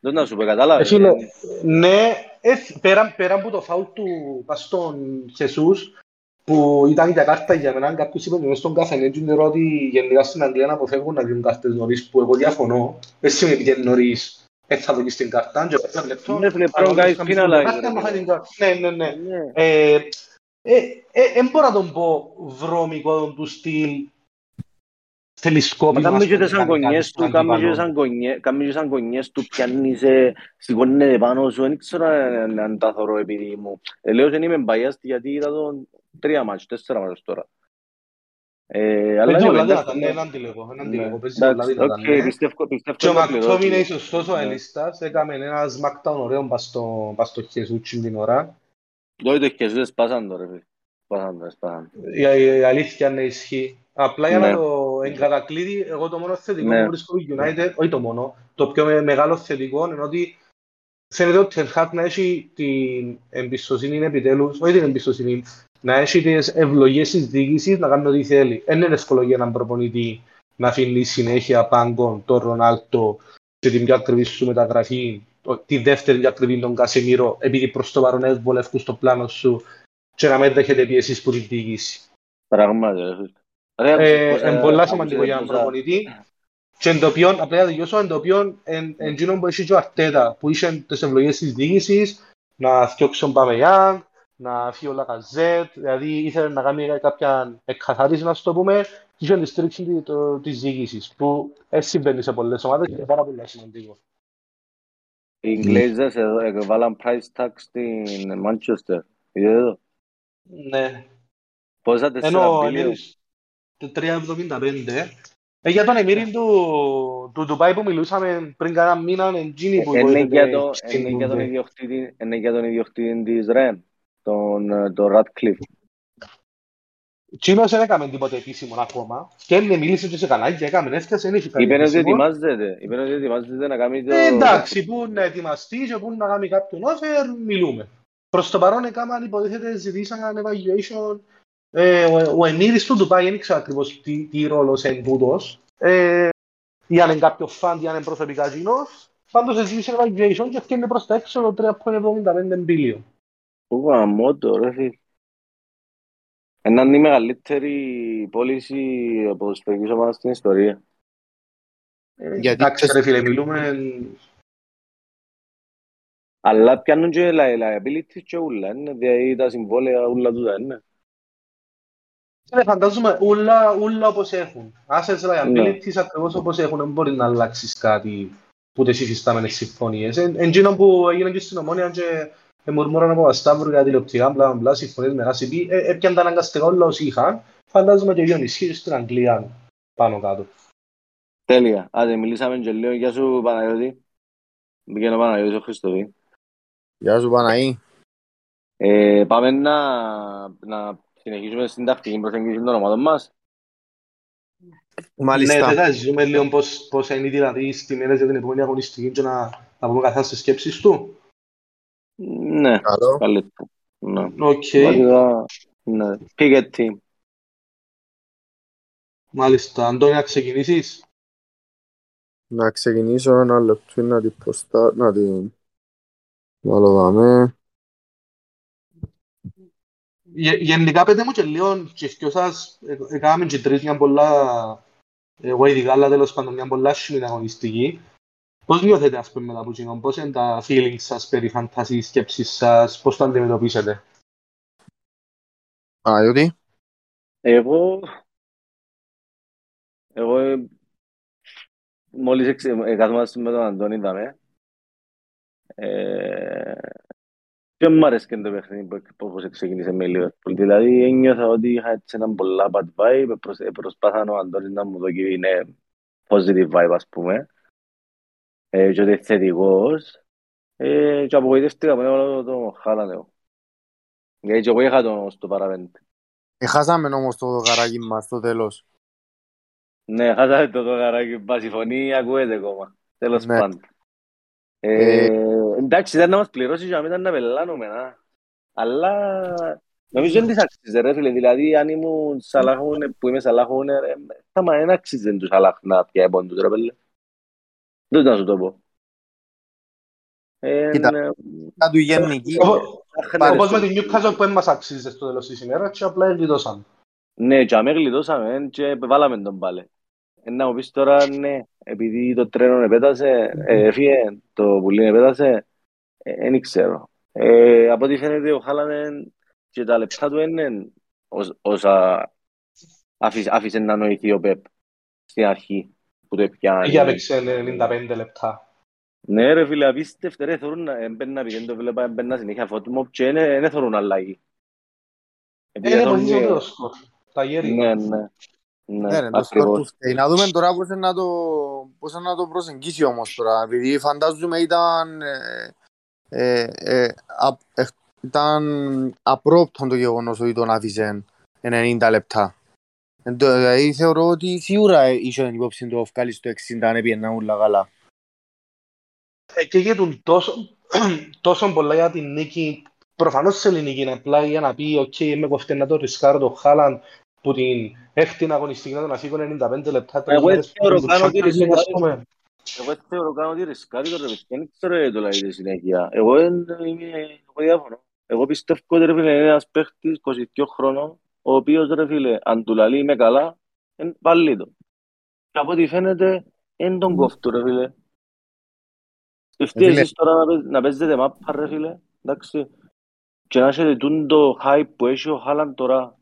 δεν να σου πω,
Ε,
κατάλαβες.
φίλε,
ε,
ναι, ε, πέραν, πέραν από το φάουλ του Παστόν Χεσούς, που ήταν για κάρτα για μένα, κάποιος είπε μες στον καφενέτζιντερ ότι γενικά στην Αγγλία να αποφεύγουν να δίνουν κάρτες νωρίς, που εγώ διαφωνώ. Δεν σημαίνει ότι είναι νωρίς, έτσι θα δοκίσει την κάρτα, και πέρα λεπτό.
Ναι, φίλε,
αν
πρέπει να
όντως
κάνεις
κάνεις
penalize,
την κάρτα,
ρε,
να
φίλε.
φάει την κάρτα. Ναι, ναι, ναι.
ναι.
Ε, ε, ε, εν μπορώ να τον πω βρώμικο του στυλ
Μα
θελισκόπημα.
κάμεις
ας
και
πούμε,
τις
κάνει κάτι
αγκονιές
στον
του, κάμεις και τις
αντίπαλο.
αγκονιές- κάμεις και τις αγκονιές του, πιάνεις, ε, σηκώνεται πάνω σου, δεν ξέρω αν αν τα θωρώ επειδή μου. Ε, Λέω δεν είμαι biased γιατί είδα τον τρία μάτς, τέσσερα μάτς τώρα. Ε, αλλά
Παίζει
ναι,
πολλά
εντάξει,
δυνατά, ναι, έναν τηλεγό, έναν
ναι.
τηλεγό, παίζει πολλά
Εντάξει,
δυνατά,
οκ,
ναι.
πιστεύω, πιστεύω
Και ο
να
Μακτόμιν είναι
πληρώσει.
σωστός ο
Ναι.
Ελίστας, έκαμε ένα smackdown ωραίο πας στο, πας στο Χεσούτσι την ώρα.
Όχι, το χεζούδες σπάσαν το, ρε φίλε. Σπάσαν το, σπάσαν το.
Η, η αλήθεια είναι ισχύει. Απλά για
Ναι.
να το εγκατακλείδει, εγώ το μόνο θετικό
Ναι.
που βρίσκω η United, όχι το μόνο, το πιο με- μεγάλο θετικό είναι ότι φαίνεται ότι ο Ten Hag να έχει την εμπιστοσύνη επιτέλους, όχι την εμπιστοσύνη, να έχει τις ευλογίες της διοίκησης να κάνει ό,τι θέλει. Δεν είναι εύκολο για έναν προπονητή να αφήνει συνέχεια πάγκον τον Ρονάλτο και την πιο ακριβή σου μεταγραφή, το- τη δεύτερη πιο ακριβή τον Κασεμίρο, επειδή προς το παρόν δεν βολεύκουν στο πλάνο σου και να μην δέχεται πιέσεις που την διοίκηση.
Πράγματι, ρε φίλε. Ρε,
Ε,
άκουσες
είναι
πόσα-
πολλά
άκουσες
σημαντικό για έναν
πόσα-
προπονητή. Και εν το οποίο, απλά για να τελειώσω, εν το οποίο, εν, εν εκείνον που είχε και ο Αρτέτα, που είχε τις ευλογίες της διοίκησης, να φτιάξει τον Παμεγιάνγκ, να φύγει ο Λακαζέτ, δηλαδή ήθελε να κάνει κάποια εκκαθάριση, να το πούμε, και είχε τη στήριξη τη- το- της διοίκησης, που έτσι συμβαίνει σε πολλές ομάδες και είναι πάρα πολύ σημαντικό.
Οι Glazers εδώ έβαλαν price tag στην Manchester. Είδατε το.
Ναι.
Πόσα τέσσερα
Ενώ ο
μπίλιο.
Εμμύρης, το 3,75. Ε, για τον Εμμύρη του, του Ντουμπάι που μιλούσαμε πριν κάνα μήνα, είναι εκείνη που
Είναι
υποτίθεται
για, το,
στην
είναι για τον
Ντουμπάι.
ιδιοκτήτη, είναι για τον ιδιοκτήτη της Ρεν, τον, ε, τον Radcliffe.
Τσίνος δεν έκαμε τίποτε επίσημο ακόμα. Και δεν μίλησε και σε κανάλι και έκαμε έφτιασε, δεν είχε κάτι
Είπε ότι
επίσημο.
ετοιμάζεται, είπε ότι ετοιμάζεται να κάνει το...
Ε, εντάξει, πού να ετοιμαστεί και πού να κάνει κάποιον offer, μιλούμε. Προς το παρόν έκαναν υποτίθεται ζητήσαν evaluation ε, ο, ο Εμμύρης του Ντουμπάι, δεν ξέρω ακριβώς τι, τι ρόλος είναι τούτος. Ε, ή αν είναι κάποιο φαν, ή αν είναι προσωπικά κοινός. Πάντως ζήτησε evaluation και φτιάχνει προς τα έξω το 3,75 μπίλιο.
Πού γαμώ το ρε φίλε. Ένα είναι η μεγαλύτερη πώληση ποδοσφαιρικής ομάδας στην ιστορία.
Ε,
Γιατί
εντάξει
ξέρεις-
ρε φίλε, μιλούμε...
Αλλά πιάνουν και li- liabilities και ούλα, είναι, δηλαδή τα συμβόλαια ούλα τούτα, είναι.
Ναι, φαντάζομαι ούλα, ούλα όπως έχουν. Assets liabilities ακριβώς όπως έχουν, δεν μπορεί να αλλάξεις κάτι που τις υφιστάμενες συμφωνίες. Εν εν εκείνο που έγινε και στην Ομόνια και μουρμούραν από τα Σταύρου για τηλεοπτικά, μπλα μπλα, συμφωνίες με ACP, ε, έπιαν τα αναγκαστικά όλα όσοι είχαν. Φαντάζομαι και ο ίδιο ισχύει στην Αγγλία πάνω κάτω.
Τέλεια. Άντε, μιλήσαμε και λίγο. Γεια σου Παναγιώτη. Μπήκε ο Παναγιώτης ο Χριστοβή.
Γεια σου Παναή.
Ε, πάμε να, να συνεχίσουμε στην τακτική προσέγγιση των ομάδων μας.
Ναι,
Μάλιστα.
θες να ζούμε λίγο πώς, πώς είναι δηλαδή στις μέρες για την επόμενη αγωνιστική και να, να πούμε καθένα στις σκέψεις του.
Ναι,
Καλό.
καλύτερα. Ναι.
Οκ.
Βασικά, ναι. Pick a team.
Μάλιστα. Αντώνη, να ξεκινήσεις;
Να ξεκινήσω ένα λεπτό να την προστά... να την βάλω δαμέ.
Γε- Γενικά πέτε μου και λίγο και δυο σας ε, έκαναμε και τρεις μια πολλά εγώ ειδικά αλλά τέλος πάντων μια πολλά άσχημη αγωνιστική. Πώς νιώθετε ας πούμε μετά από εκείνον, πώς είναι τα feelings σας περί φαντασίας, σκέψης σας, πώς το αντιμετωπίσετε.
Α, διότι.
Εγώ, εγώ ε, μόλις εξ- ε, κάθομαστε με τον Αντώνη είδαμε. Ε, και μου άρεσε και το παιχνίδι που, που όπως ξεκίνησε με Liverpool. Δηλαδή ένιωθα ότι είχα έτσι έναν πολλά bad vibe. Προσ, ε, προσπάθαν ο Αντώνης να μου δώσει ναι, positive vibe ας πούμε. Ε, και ότι είναι θετικός. Ε, και απογοητεύτηκα με όλο το Χάλαν εγώ. Γιατί και εγώ είχα τον στο παραπέντε.
Εχάσαμε όμως το γαράκι μας στο τέλος.
Ναι, χάσαμε το το γαράκι. Μπας η φωνή ακούεται ακόμα. Τέλος
Ναι.
πάντων. Ε, εντάξει, ήταν να μας πληρώσεις και να μην ήταν να πελάνουμε, να. Αλλά νομίζω δεν της αξίζει, ρε φίλε. Δηλαδή, αν ήμουν Σαλάχουνε, που είμαι Σαλάχουνε, ρε, θα μα δεν αξίζει τους Σαλάχ να πιάει πόντους, ρε πέλε. Δεν να σου το πω. Ε,
Κοίτα.
ναι,
Θα του γενική.
Όπω-
άχνε,
Όπως
ρε,
με την Newcastle που δεν μας αξίζει στο τέλος της ημέρας και απλά εγκλειδώσαμε.
Ναι, και αμέ γλιτώσαμε και βάλαμε τον πάλε. Ε, να μου πεις τώρα, ναι, επειδή το τρένο επέτασε, ε, έφυγε, το πουλί επέτασε, ε, δεν ξέρω. Ε, από ό,τι φαίνεται ο Χάλαν και τα λεπτά του είναι ως- όσα άφησε, άφησε να νοηθεί ο Πεπ στην αρχή που το έπιανε.
Είχε έπαιξε 95 λεπτά.
Ναι ρε φίλε, απίστευτε ρε, θωρούν να έμπαινε να πηγαίνει το βλέπα, έμπαινε συνέχεια φωτμό και δεν δεν θωρούν αλλαγή. Επειδή
Είναι
θωρούν
βοηθήσει
και-
το σκορ. Τα γέρι.
Ναι, ναι.
Ναι,
Ναι,
ρε, το σκορ
ακριβώς.
του φταίει. Να δούμε τώρα πώς είναι να το, πώς είναι να το προσεγγίσει όμως τώρα. Επειδή φαντάζομαι ήταν, ε, ε, ε, α, ε, ήταν απρόπτον το γεγονός ότι τον άφησε 90 λεπτά. Εν τω- Δηλαδή θεωρώ ότι σίγουρα είχε την υπόψη του ευκάλει στο 60 αν έπιαιναν όλα καλά.
Ε, και γέτουν τόσο, τόσο πολλά για την νίκη. Προφανώς σε ελληνική είναι απλά για να πει «ΟΚ, είμαι κοφτή να το ρισκάρω το Χάλαν που την έκτη αγωνιστική να τον αφήγω 95 λεπτά τρεις
Εγώ
μέρες
θεωρώ
πριν το
κάνω ότι
Champions League, ας
ρισκάρει.
πούμε».
Εγώ θεωρώ κάνω ότι ρισκάρει το ρε παιδιά, δεν ξέρω γιατί το λέει στη συνέχεια. Εγώ δεν είμαι, εγώ διαφωνώ. Εγώ πιστεύω ότι ρε φίλε είναι ένας παίχτης 22 χρόνων, ο οποίος ρε φίλε, αν του λαλεί είμαι καλά, εν, βάλει το. Και από ό,τι φαίνεται, δεν τον κόφτω ρε φίλε. Σκεφτείτε
φίλε.
εσείς τώρα να, παί- να παίζετε μάπα ρε φίλε, εντάξει. Και να έχετε τούτο hype που έχει ο Χάλαν τώρα.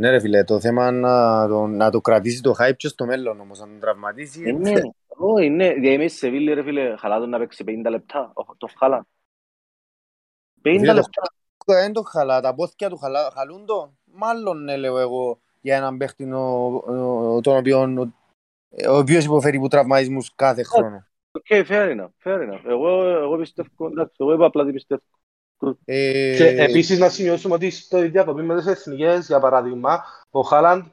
Ναι ρε φίλε, το θέμα να το, να το κρατήσει το hype και στο μέλλον όμως, να τον τραυματίσει.
Ε, ναι, όχι, ναι, γιατί είμαι στη Σεβίλη ρε φίλε, χαλάτο να παίξει 50 λεπτά, ο- το Χάλαν. 50
Φίλε, το
λεπτά.
Δεν το χαλά, τα πόθηκια του χαλά, χαλούν το. Μάλλον ναι, λέω εγώ για έναν παίχτη ο- ο- τον οποίο ο, ο οποίος υποφέρει από τραυματισμούς κάθε χρόνο.
Οκ, fair enough, fair enough. Εγώ, εγώ πιστεύω, εντάξει, εγώ είπα απλά τι πιστεύω.
Ε,
Και επίσης να σημειώσουμε ότι στο διακοπή με τις εθνικές, για παράδειγμα, ο Haaland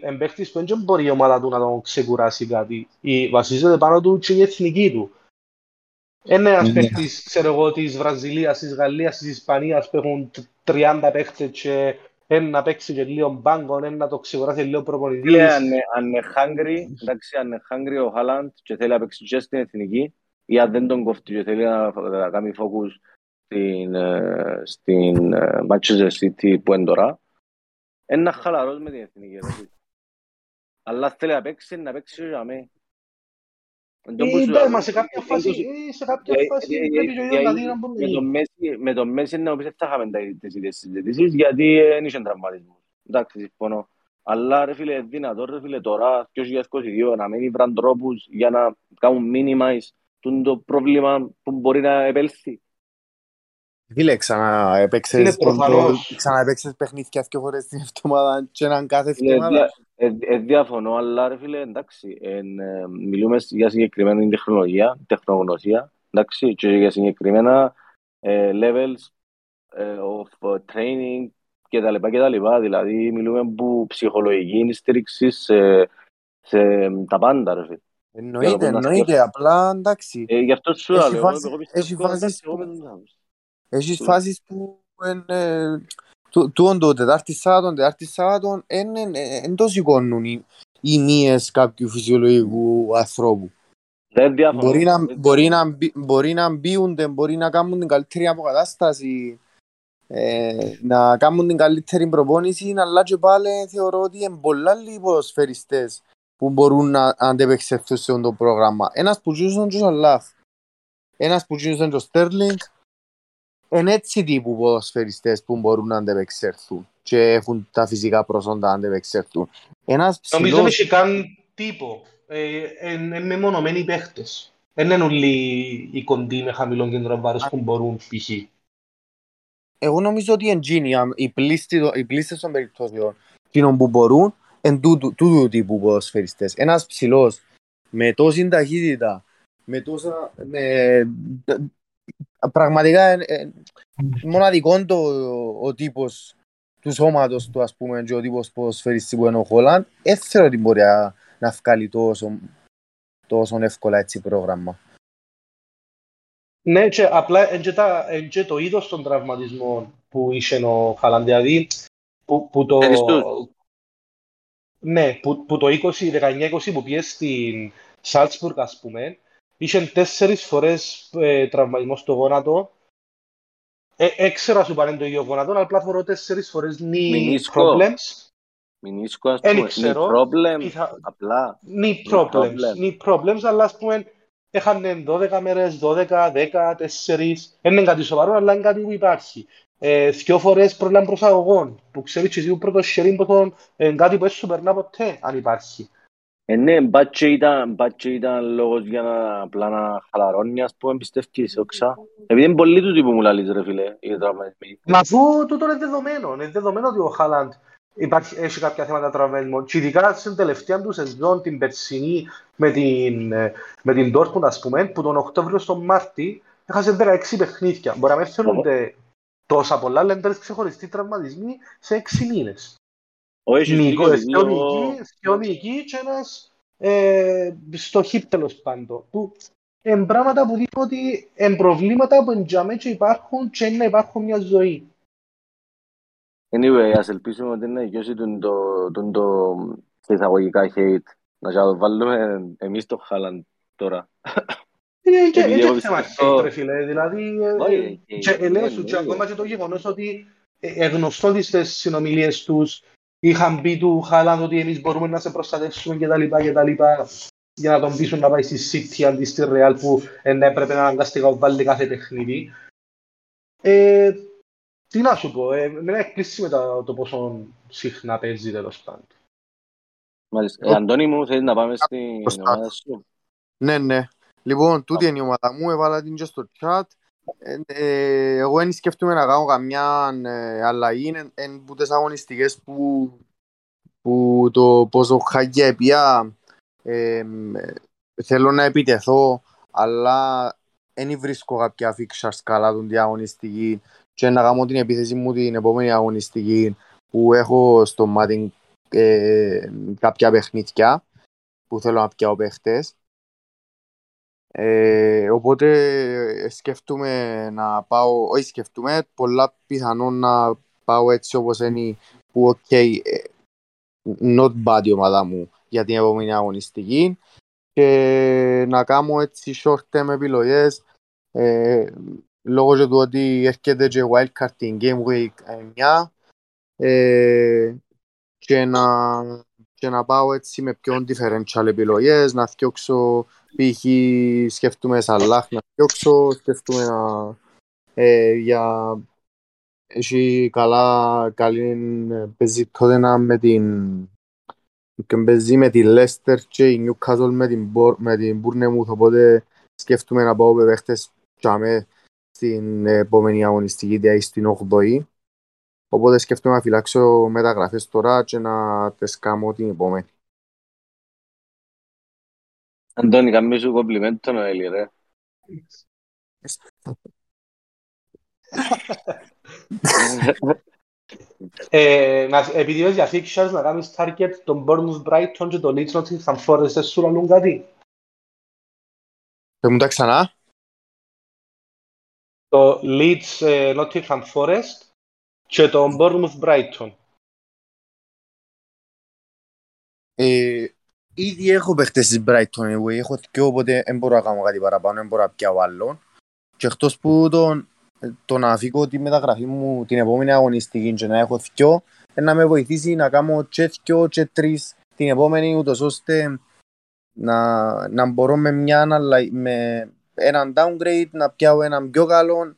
εν παίχτης που δεν μπορεί η ομάδα του να τον ξεκουράσει κάτι. Η, βασίζεται πάνω του και η εθνική του. Είναι ένας
Ναι.
παίχτης, ξέρω εγώ, της Βραζιλίας, της Γαλλίας, της Ισπανίας που έχουν τ- 30 παίχτες και ένα να παίξει και λίγο μπάγκο, ένα να το ξεκουράσει λίγο
Φίλε,
προπονητής.
αν είναι- αν είναι hungry, εντάξει, αν είναι hungry ο Χάλαντ και θέλει να παίξει και στην εθνική, ή αν δεν τον κόφτει και θέλει να, να κάνει focus στην, ε, στην ε, Manchester City που είναι τώρα, είναι ένα χαλαρός με την εθνική. ρε φίλε. Αλλά θέλει να παίξει, να παίξει και για μέ. Εν τω που
Ε,
σου
εντάξει,
λέω,
μα σε κάποια
ε,
φάση,
ε,
ε, σε κάποια
ε,
φάση
ε,
πρέπει και ο
ε,
ίδιος να
ε,
δει να μπορεί
με
να
τον
γίνει.
Μέση- Με τον Μέση να πεις θα είχαμε τα- τις ίδιες συζητήσεις γιατί δεν είχε τραυματισμούς. Εντάξει, συμφωνώ. Αλλά ρε φίλε, είναι δυνατόν ρε φίλε τώρα, 2022, να μην βραν τρόπους για να κάνουν minimize τούτο το πρόβλημα που μπορεί να επέλθει.
Φίλε, ξανά
Είναι
έπαιξες,
προφανώς.
ξανά έπαιξες παιχνίδια δύο φορές την εβδομάδα και έναν κάθε
Φίλε,
εβδομάδα.
δια- ε, ε, διαφωνώ, αλλά ρε φίλε, εντάξει, εν, ε, μιλούμε για συγκεκριμένη τεχνολογία, τεχνογνωσία, εντάξει, και για συγκεκριμένα ε, levels ε, of uh, training και τα λοιπά και τα λοιπά. Δηλαδή, μιλούμε που ψυχολογική στήριξη σε, σε τα πάντα, ρε φίλε.
Εννοείται,
Για να
εννοείται, απλά εντάξει.
Ε, γι' αυτό σου
Έχει
λέω, εγώ,
φάσεις-
εγώ
έχει
πιστεύω,
Έχεις
Ναι.
φάσεις που εν, ε, Του- Τούτον το Τετάρτη Σάββατον, Τετάρτη Σάββατον, εν το σηκώνουν οι, οι μύες κάποιου φυσιολογικού ανθρώπου.
Δεν διαφωνώ.
Μπορεί να,
Δεν
μπορεί, να, μπι- μπορεί να μπίουνται, μπορεί να κάνουν την καλύτερη αποκατάσταση, ε, να κάνουν την καλύτερη προπόνηση, αλλά και πάλι θεωρώ ότι είναι πολλά λίγοι ποδοσφαιριστές που μπορούν να αντεπεξέλθουν σε αυτό το πρόγραμμα. Ένας που ζούσαν και ο Σαλάχ, ένας που ζούσαν και ο Στέρλινγκ, είναι έτσι τύπου ποδοσφαιριστές που μπορούν να αντεπεξέλθουν και έχουν τα φυσικά προσόντα να αντεπεξέλθουν. Ένας
Νομίζω δεν
ψηλός,
έχει καν τύπο. Ε, Είναι μεμονωμένοι παίχτες. Δεν είναι όλοι οι κοντοί με χαμηλό κέντρο βάρους που μπορούν π.χ.
εγώ νομίζω ότι είναι εκείνοι, οι πλήστοι- οι πλήστες των περιπτώσεων, εκείνων που μπορούν, εν τούτου τούτου τύπου ποδοσφαιριστές. Ένας ψηλός, με τόση ταχύτητα, με τόσα... Με... Πραγματικά είναι ε, μοναδικό το, ο τύπος του σώματος του, ας πούμε, και ο τύπος ποδοσφαιριστή που είναι ο Χόλαντ, δεν θεωρώ ότι μπορεί να, να βγάλει τόσο, τόσο εύκολα έτσι πρόγραμμα.
Ναι, και απλά είναι και, τα, είναι και το είδος των τραυματισμών που είχε ο Χάλαντ. Δηλαδή, που, που το...
Ευχαριστούς.
Ναι, που, που το 20, 19-20 που πήγε στην Σάλτσμπουργκ, ας πούμε, είχε τέσσερις φορές ε, τραυματισμό στο γόνατο. Ε, έξερα σου πάνε το ίδιο γόνατο, αλλά απλά φορώ τέσσερις φορές knee
Μηνίσκο.
problems.
Μηνίσκο, ας
Εν
πούμε,
ξέρω.
knee problem,
Πιθα-
απλά.
knee problems,
problem.
knee problems, αλλά ας πούμε έχανε 12 μέρες, 12, 10, 4, δεν είναι κάτι σοβαρό, αλλά είναι κάτι που υπάρχει. Ε, δυο φορές πρόλαμ προσαγωγών, που ξέρεις και εσύ που πρώτος χέρι πόσο είναι κάτι που δεν σου περνά ποτέ, αν υπάρχει.
Ε, ναι, μπάτσε ήταν, μπάτσε ήταν λόγος για να απλά να χαλαρώνει, ας πούμε, πιστεύεις, όξα. Επειδή είναι πολύ τούτοι που μου λαλείς, ρε φίλε, οι τραυματισμοί.
Μα αφού τούτο είναι δεδομένο, είναι δεδομένο ότι ο Χάλαντ υπάρχει, έχει κάποια θέματα τραυματισμών και ειδικά στην τελευταία του σεζόν, την περσινή με την, ε, με την Dortmund, ας πούμε, που τον Οκτώβριο στον Μάρτι έχασε 16 παιχνίδια. Μπορεί να μην φαίνονται τόσα πολλά, αλλά είναι τρεις ξεχωριστοί τραυματισμοί σε 6 μήνες.
Ο, έχεις
Νίκο,
δίκιο,
δυο
δύο-
νικοί, δυο νικοί και ένας ε, στο χίπ τέλος πάντων. Που είναι πράγματα που δείχνουν ότι είναι προβλήματα που εντιαμέ και υπάρχουν και είναι να υπάρχουν μια ζωή.
Anyway, ας ελπίσουμε ότι να γιώσει τον το, τον το, στα εισαγωγικά hate. Να σας βάλουμε εμείς το Χάλαντ τώρα.
Είναι και,
Επειδή
είναι
εγώ
και θέμα
πιστεύω-
hate, ρε φίλε. Δηλαδή, ε,
Όχι,
ε,
ε,
και
ε,
λέω
ε,
σου, και
ε,
ακόμα και το γεγονός ότι ε, ε, γνωστό ότι στις συνομιλίες τους είχαν πει του Χάλαντ ότι εμείς μπορούμε να σε προστατεύσουμε και τα λοιπά και τα λοιπά για να τον πείσουν να πάει στη City αντί στη Real που ε, ναι, έπρεπε να αναγκαστικά βάλει κάθε παιχνίδι. Ε, τι να σου πω, ε, με εκπλήσει με το, το πόσο συχνά παίζει τέλος πάντων.
Μάλιστα. Ε, Αντώνη μου, θέλεις να πάμε στην
Μπροστά.
ομάδα σου;
Ναι, ναι. Λοιπόν, τούτη είναι η ομάδα μου, έβαλα την και στο chat. Ε, ε, εγώ δεν σκέφτομαι να κάνω καμιά ε, αλλαγή, είναι εν που τις αγωνιστικές που, που το πόσο χαγιά επία ε, ε, θέλω να επιτεθώ, αλλά δεν βρίσκω κάποια fixtures καλά τον διαγωνιστική και να κάνω την επίθεση μου την επόμενη αγωνιστική που έχω στο μάτι ε, κάποια παιχνίδια που θέλω να πιάω παίχτες. Ε, οπότε ε, σκέφτομαι να πάω, όχι σκέφτομαι, πολλά πιθανόν να πάω έτσι όπως είναι που οκ, ε, not bad η ομάδα μου για την επόμενη αγωνιστική και να κάνω έτσι short term επιλογές ε, λόγω και του ότι έρχεται και wildcard την Game Week 9 ε, και να, και να πάω έτσι με πιο differential επιλογές, να φτιάξω π.χ. σκέφτομαι Σαλάχ να φτιάξω, σκέφτομαι να, ε, για έχει καλά, καλή παίζει τότε να με την και παίζει με τη Leicester και η Newcastle με την, Bor- με την Bournemouth οπότε σκέφτομαι να πάω με παίχτες τσάμε στην επόμενη αγωνιστική δηλαδή στην 8η οπότε σκέφτομαι να φυλάξω μεταγραφές τώρα και να τις κάνω την επόμενη
Αντώνη, καμί σου κομπλιμέντο Νοέλη, ρε.
Ε, να, επειδή είπες για fixtures, να κάνεις target τον Bournemouth Brighton και τον Leeds Nottingham Forest, δεν σου λαλούν κάτι;
Πες μου τα ξανά
Το Leeds ε, Nottingham Forest Και τον Bournemouth Brighton.
Ε, ήδη έχω παίχτες της Brighton, anyway. έχω δυο, οπότε δεν μπορώ να κάνω κάτι παραπάνω, δεν μπορώ να πιάω άλλον. Και εκτός που τον, το να φύγω τη μεταγραφή μου την επόμενη αγωνιστική και να έχω δυο, να με βοηθήσει να κάνω και δυο και τρεις την επόμενη, ούτως ώστε να, να μπορώ με, μια, με έναν downgrade να πιάω έναν πιο καλό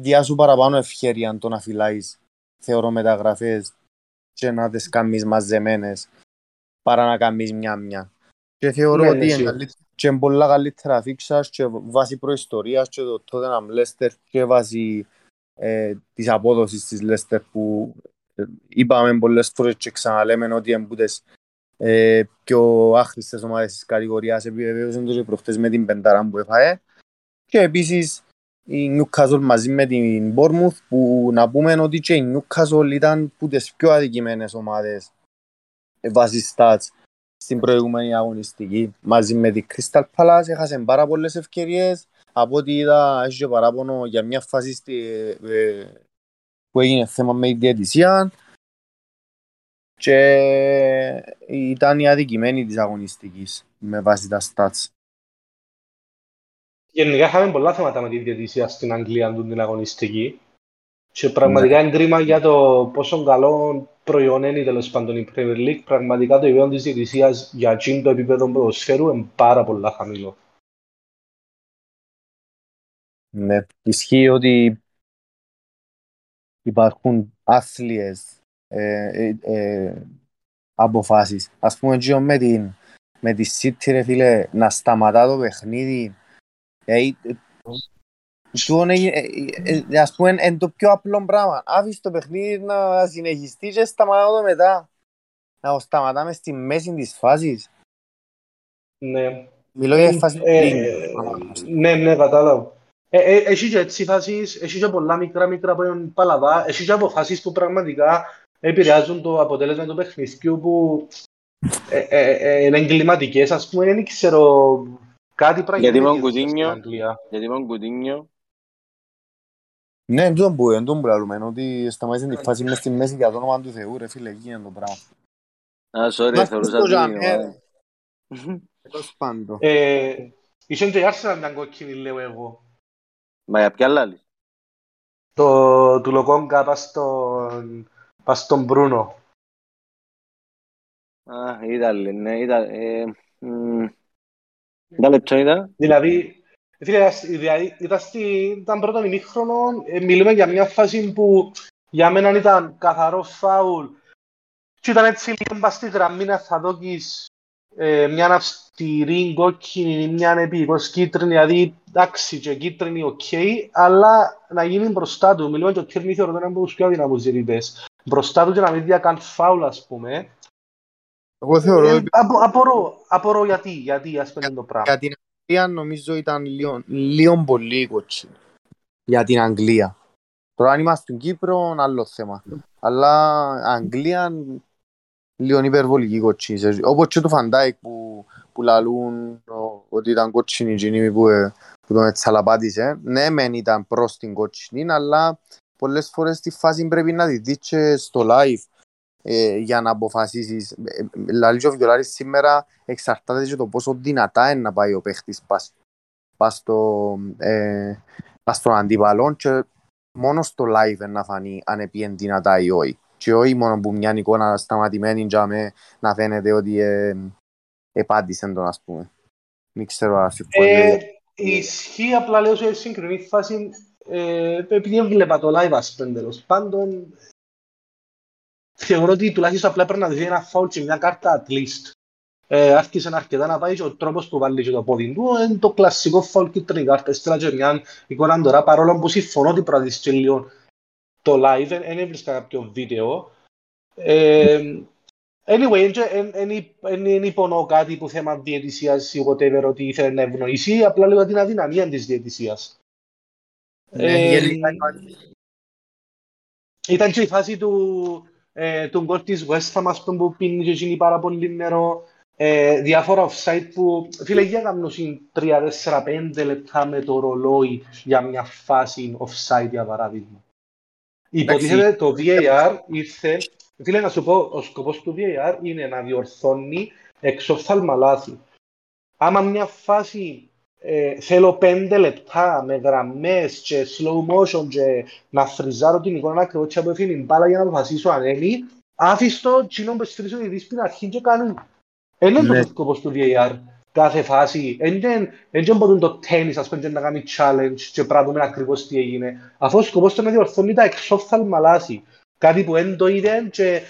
διάσου παραπάνω ευχαίρεια το να φυλάεις θεωρώ μεταγραφές και να τις κάνεις μαζεμένες παρά να κάνεις μια-μια. Και θεωρώ
Ναι,
ότι
ναι,
είναι
σίγουρα.
καλύ- και είναι πολλά καλύτερα φίξας και βάσει προϊστορίας και το τότε να Λέστερ και βάσει ε, της απόδοσης της Λέστερ που ε, είπαμε πολλές φορές και ξαναλέμε ότι είναι που τις ε, πιο άχρηστες ομάδες της κατηγορίας επιβεβαίωσαν το και προχτές με την πεντάρα που έφαγε και επίσης η Newcastle μαζί με την Bournemouth που να πούμε ότι και η Newcastle ήταν που τις πιο αδικημένες ομάδες ε, βάσει stats στην προηγούμενη αγωνιστική μαζί με την Crystal Palace έχασε πάρα πολλές ευκαιρίες από ό,τι είδα έχει και παράπονο για μια φάση στη, ε, που έγινε θέμα με τη διαιτησία και ήταν η αδικημένη της αγωνιστικής με βάση τα stats.
Γενικά είχαμε πολλά θέματα με τη διαιτησία στην Αγγλία του την αγωνιστική. Και πραγματικά είναι κρίμα για το πόσο καλό προϊόν είναι τέλος πάντων η Premier League. Πραγματικά το επίπεδο της διαιτησίας για εκείνο το επίπεδο ποδοσφαίρου είναι πάρα πολλά χαμηλό.
Ναι, ισχύει ότι υπάρχουν άθλιες ε, ε, ε, αποφάσεις. Ας πούμε και με την με τη City ρε φίλε να σταματά το παιχνίδι ε, ε, τούτον έγινε- ε, ε, ε, ας πούμε είναι το πιο απλό πράγμα. Άφησε το παιχνίδι να συνεχιστεί και σταματά το μετά. Να το σταματάμε στη μέση της φάσης.
Ναι.
Μιλώ για φάση
Ε, ναι, ναι, κατάλαβα. Ε, ε, Έχει και έτσι φάσεις, έχει και πολλά μικρά μικρά που είναι παλαβά, έχει και αποφάσεις που πραγματικά επηρεάζουν το αποτέλεσμα του παιχνιδιού που ε, ε, ε, είναι εγκληματικές, ας πούμε, δεν ξέρω κάτι πράγμα
Γιατί με τον
στην
Κουτίνιο.
Ναι, εν τούτον που, εν τούτον που λαλούμε, ότι σταμάτησε τη φάση μες στη μέση για το όνομα του Θεού, ρε φίλε, εκεί είναι το πράγμα.
Α, sorry,
Μα
θεωρούσα
αυτό
την
για μένα.
ομάδα.
Τέλος πάντων.
Ε, Είχε και η Arsenal μια κόκκινη, λέω εγώ.
Μα για ποια άλλη;
Το του Λοκόγκα πας στον, πας στον Μπρούνο.
Α, Ήταλη, ναι, ήταν... ε, μ, Τα λεπτό ήταν.
Δηλαδή, φίλε, δηλαδή, ήταν, στη, ήταν πρώτο ημίχρονο, ε, μιλούμε για μια φάση που για μένα ήταν καθαρός φάουλ και ήταν έτσι λίγο μπας στη γραμμή να θα δώκεις ε, μια αυστηρή κόκκινη, μια επίγος κίτρινη, δηλαδή εντάξει και κίτρινη οκ, αλλά να γίνει μπροστά του. Μιλούμε και ο Κέρνη θεωρώ ότι είναι από τους πιο αδυναμούς διαιτητές. Μπροστά του και να μην δει καν φάουλ, ας πούμε.
Εγώ θεωρώ
Ε,
ότι
απο, απορώ, απορώ γιατί, γιατί ας πούμε το πράγμα.
για την Αγγλία νομίζω ήταν λίγο, λίγο πολύ κότσινο. Για την Αγγλία. Τώρα αν είμαστε στην Κύπρο, άλλο θέμα. Αλλά Αγγλία, λίγο υπερβολική κότσινη. Όπως και το Van Dijk που, που λαλούν ο- ότι ήταν κότσινη εκείνη που, ε, που τον ετσαλαπάτησε. Ναι, μεν ήταν προς την κότσινη, αλλά πολλές φορές τη φάση πρέπει να τη δεις και στο live ε, για να αποφασίσεις. Ε, ε, Λαλεί και ο Βιολάρης σήμερα εξαρτάται και το πόσο δυνατά είναι να πάει ο παίχτης πας, πας, στο, ε, πας στον αντίπαλο και μόνος στο live είναι να φανεί αν επίεν δυνατά ή όχι. Και όχι μόνο που μια εικόνα σταματημένη για με να φαίνεται ότι ε, επάντησε τον ας πούμε. Μην ξέρω αν
Ε,
συμφωνείτε.
ισχύει απλά λέω σε συγκεκριμένη φάση ε, επειδή έβλεπα το live ας πούμε τέλος πάντων θεωρώ ότι τουλάχιστον απλά πρέπει να δει ένα φάουλ και μια κάρτα at least. Ε, άρχισε αρκετά να πάει και ο τρόπος που βάλει και το πόδι του είναι το κλασικό φάουλ κίτρινη κάρτα. Έστειλα και μια εικόνα τώρα παρόλο που συμφωνώ ότι πρέπει να δεις και λίγο το live, δεν έβρισκα κάποιο βίντεο. Ε, Anyway, δεν υπονοώ κάτι που θέμα διαιτησίας ή whatever ότι ήθελε να ευνοήσει, απλά λέω την αδυναμία της διαιτησίας.
Ναι,
ε,
γενικά
Ήταν και η φάση του, ε, του γκολ της West Ham, ας πούμε, που πίνει και εκείνη πάρα πολύ νερό. Ε, διάφορα offside που, φίλε, για να κάνουν 3-4-5 λεπτά με το ρολόι για μια φάση offside, για παράδειγμα. Υποτίθεται το VAR ήρθε. Φίλε, να σου πω, ο σκοπός του VAR είναι να διορθώνει εξοφθάλμα λάθη. Άμα μια φάση ε, θέλω πέντε λεπτά με γραμμές και slow motion και να φριζάρω την εικόνα ακριβώς και από την μπάλα για να αποφασίσω αν είναι, άφηστο κοινό που στρίσω οι δεις αρχή και κάνουν. Είναι το
Ναι.
σκοπός του VAR κάθε φάση. Δεν μπορούν το τέννις ας πούμε, να κάνει challenge και πράγματι ακριβώς τι έγινε. Αφού ο σκοπός του είναι να διορθώνει τα εξόφθαλμα λάθη. Κάτι που δεν το είδε και ε, ε, ε, ε,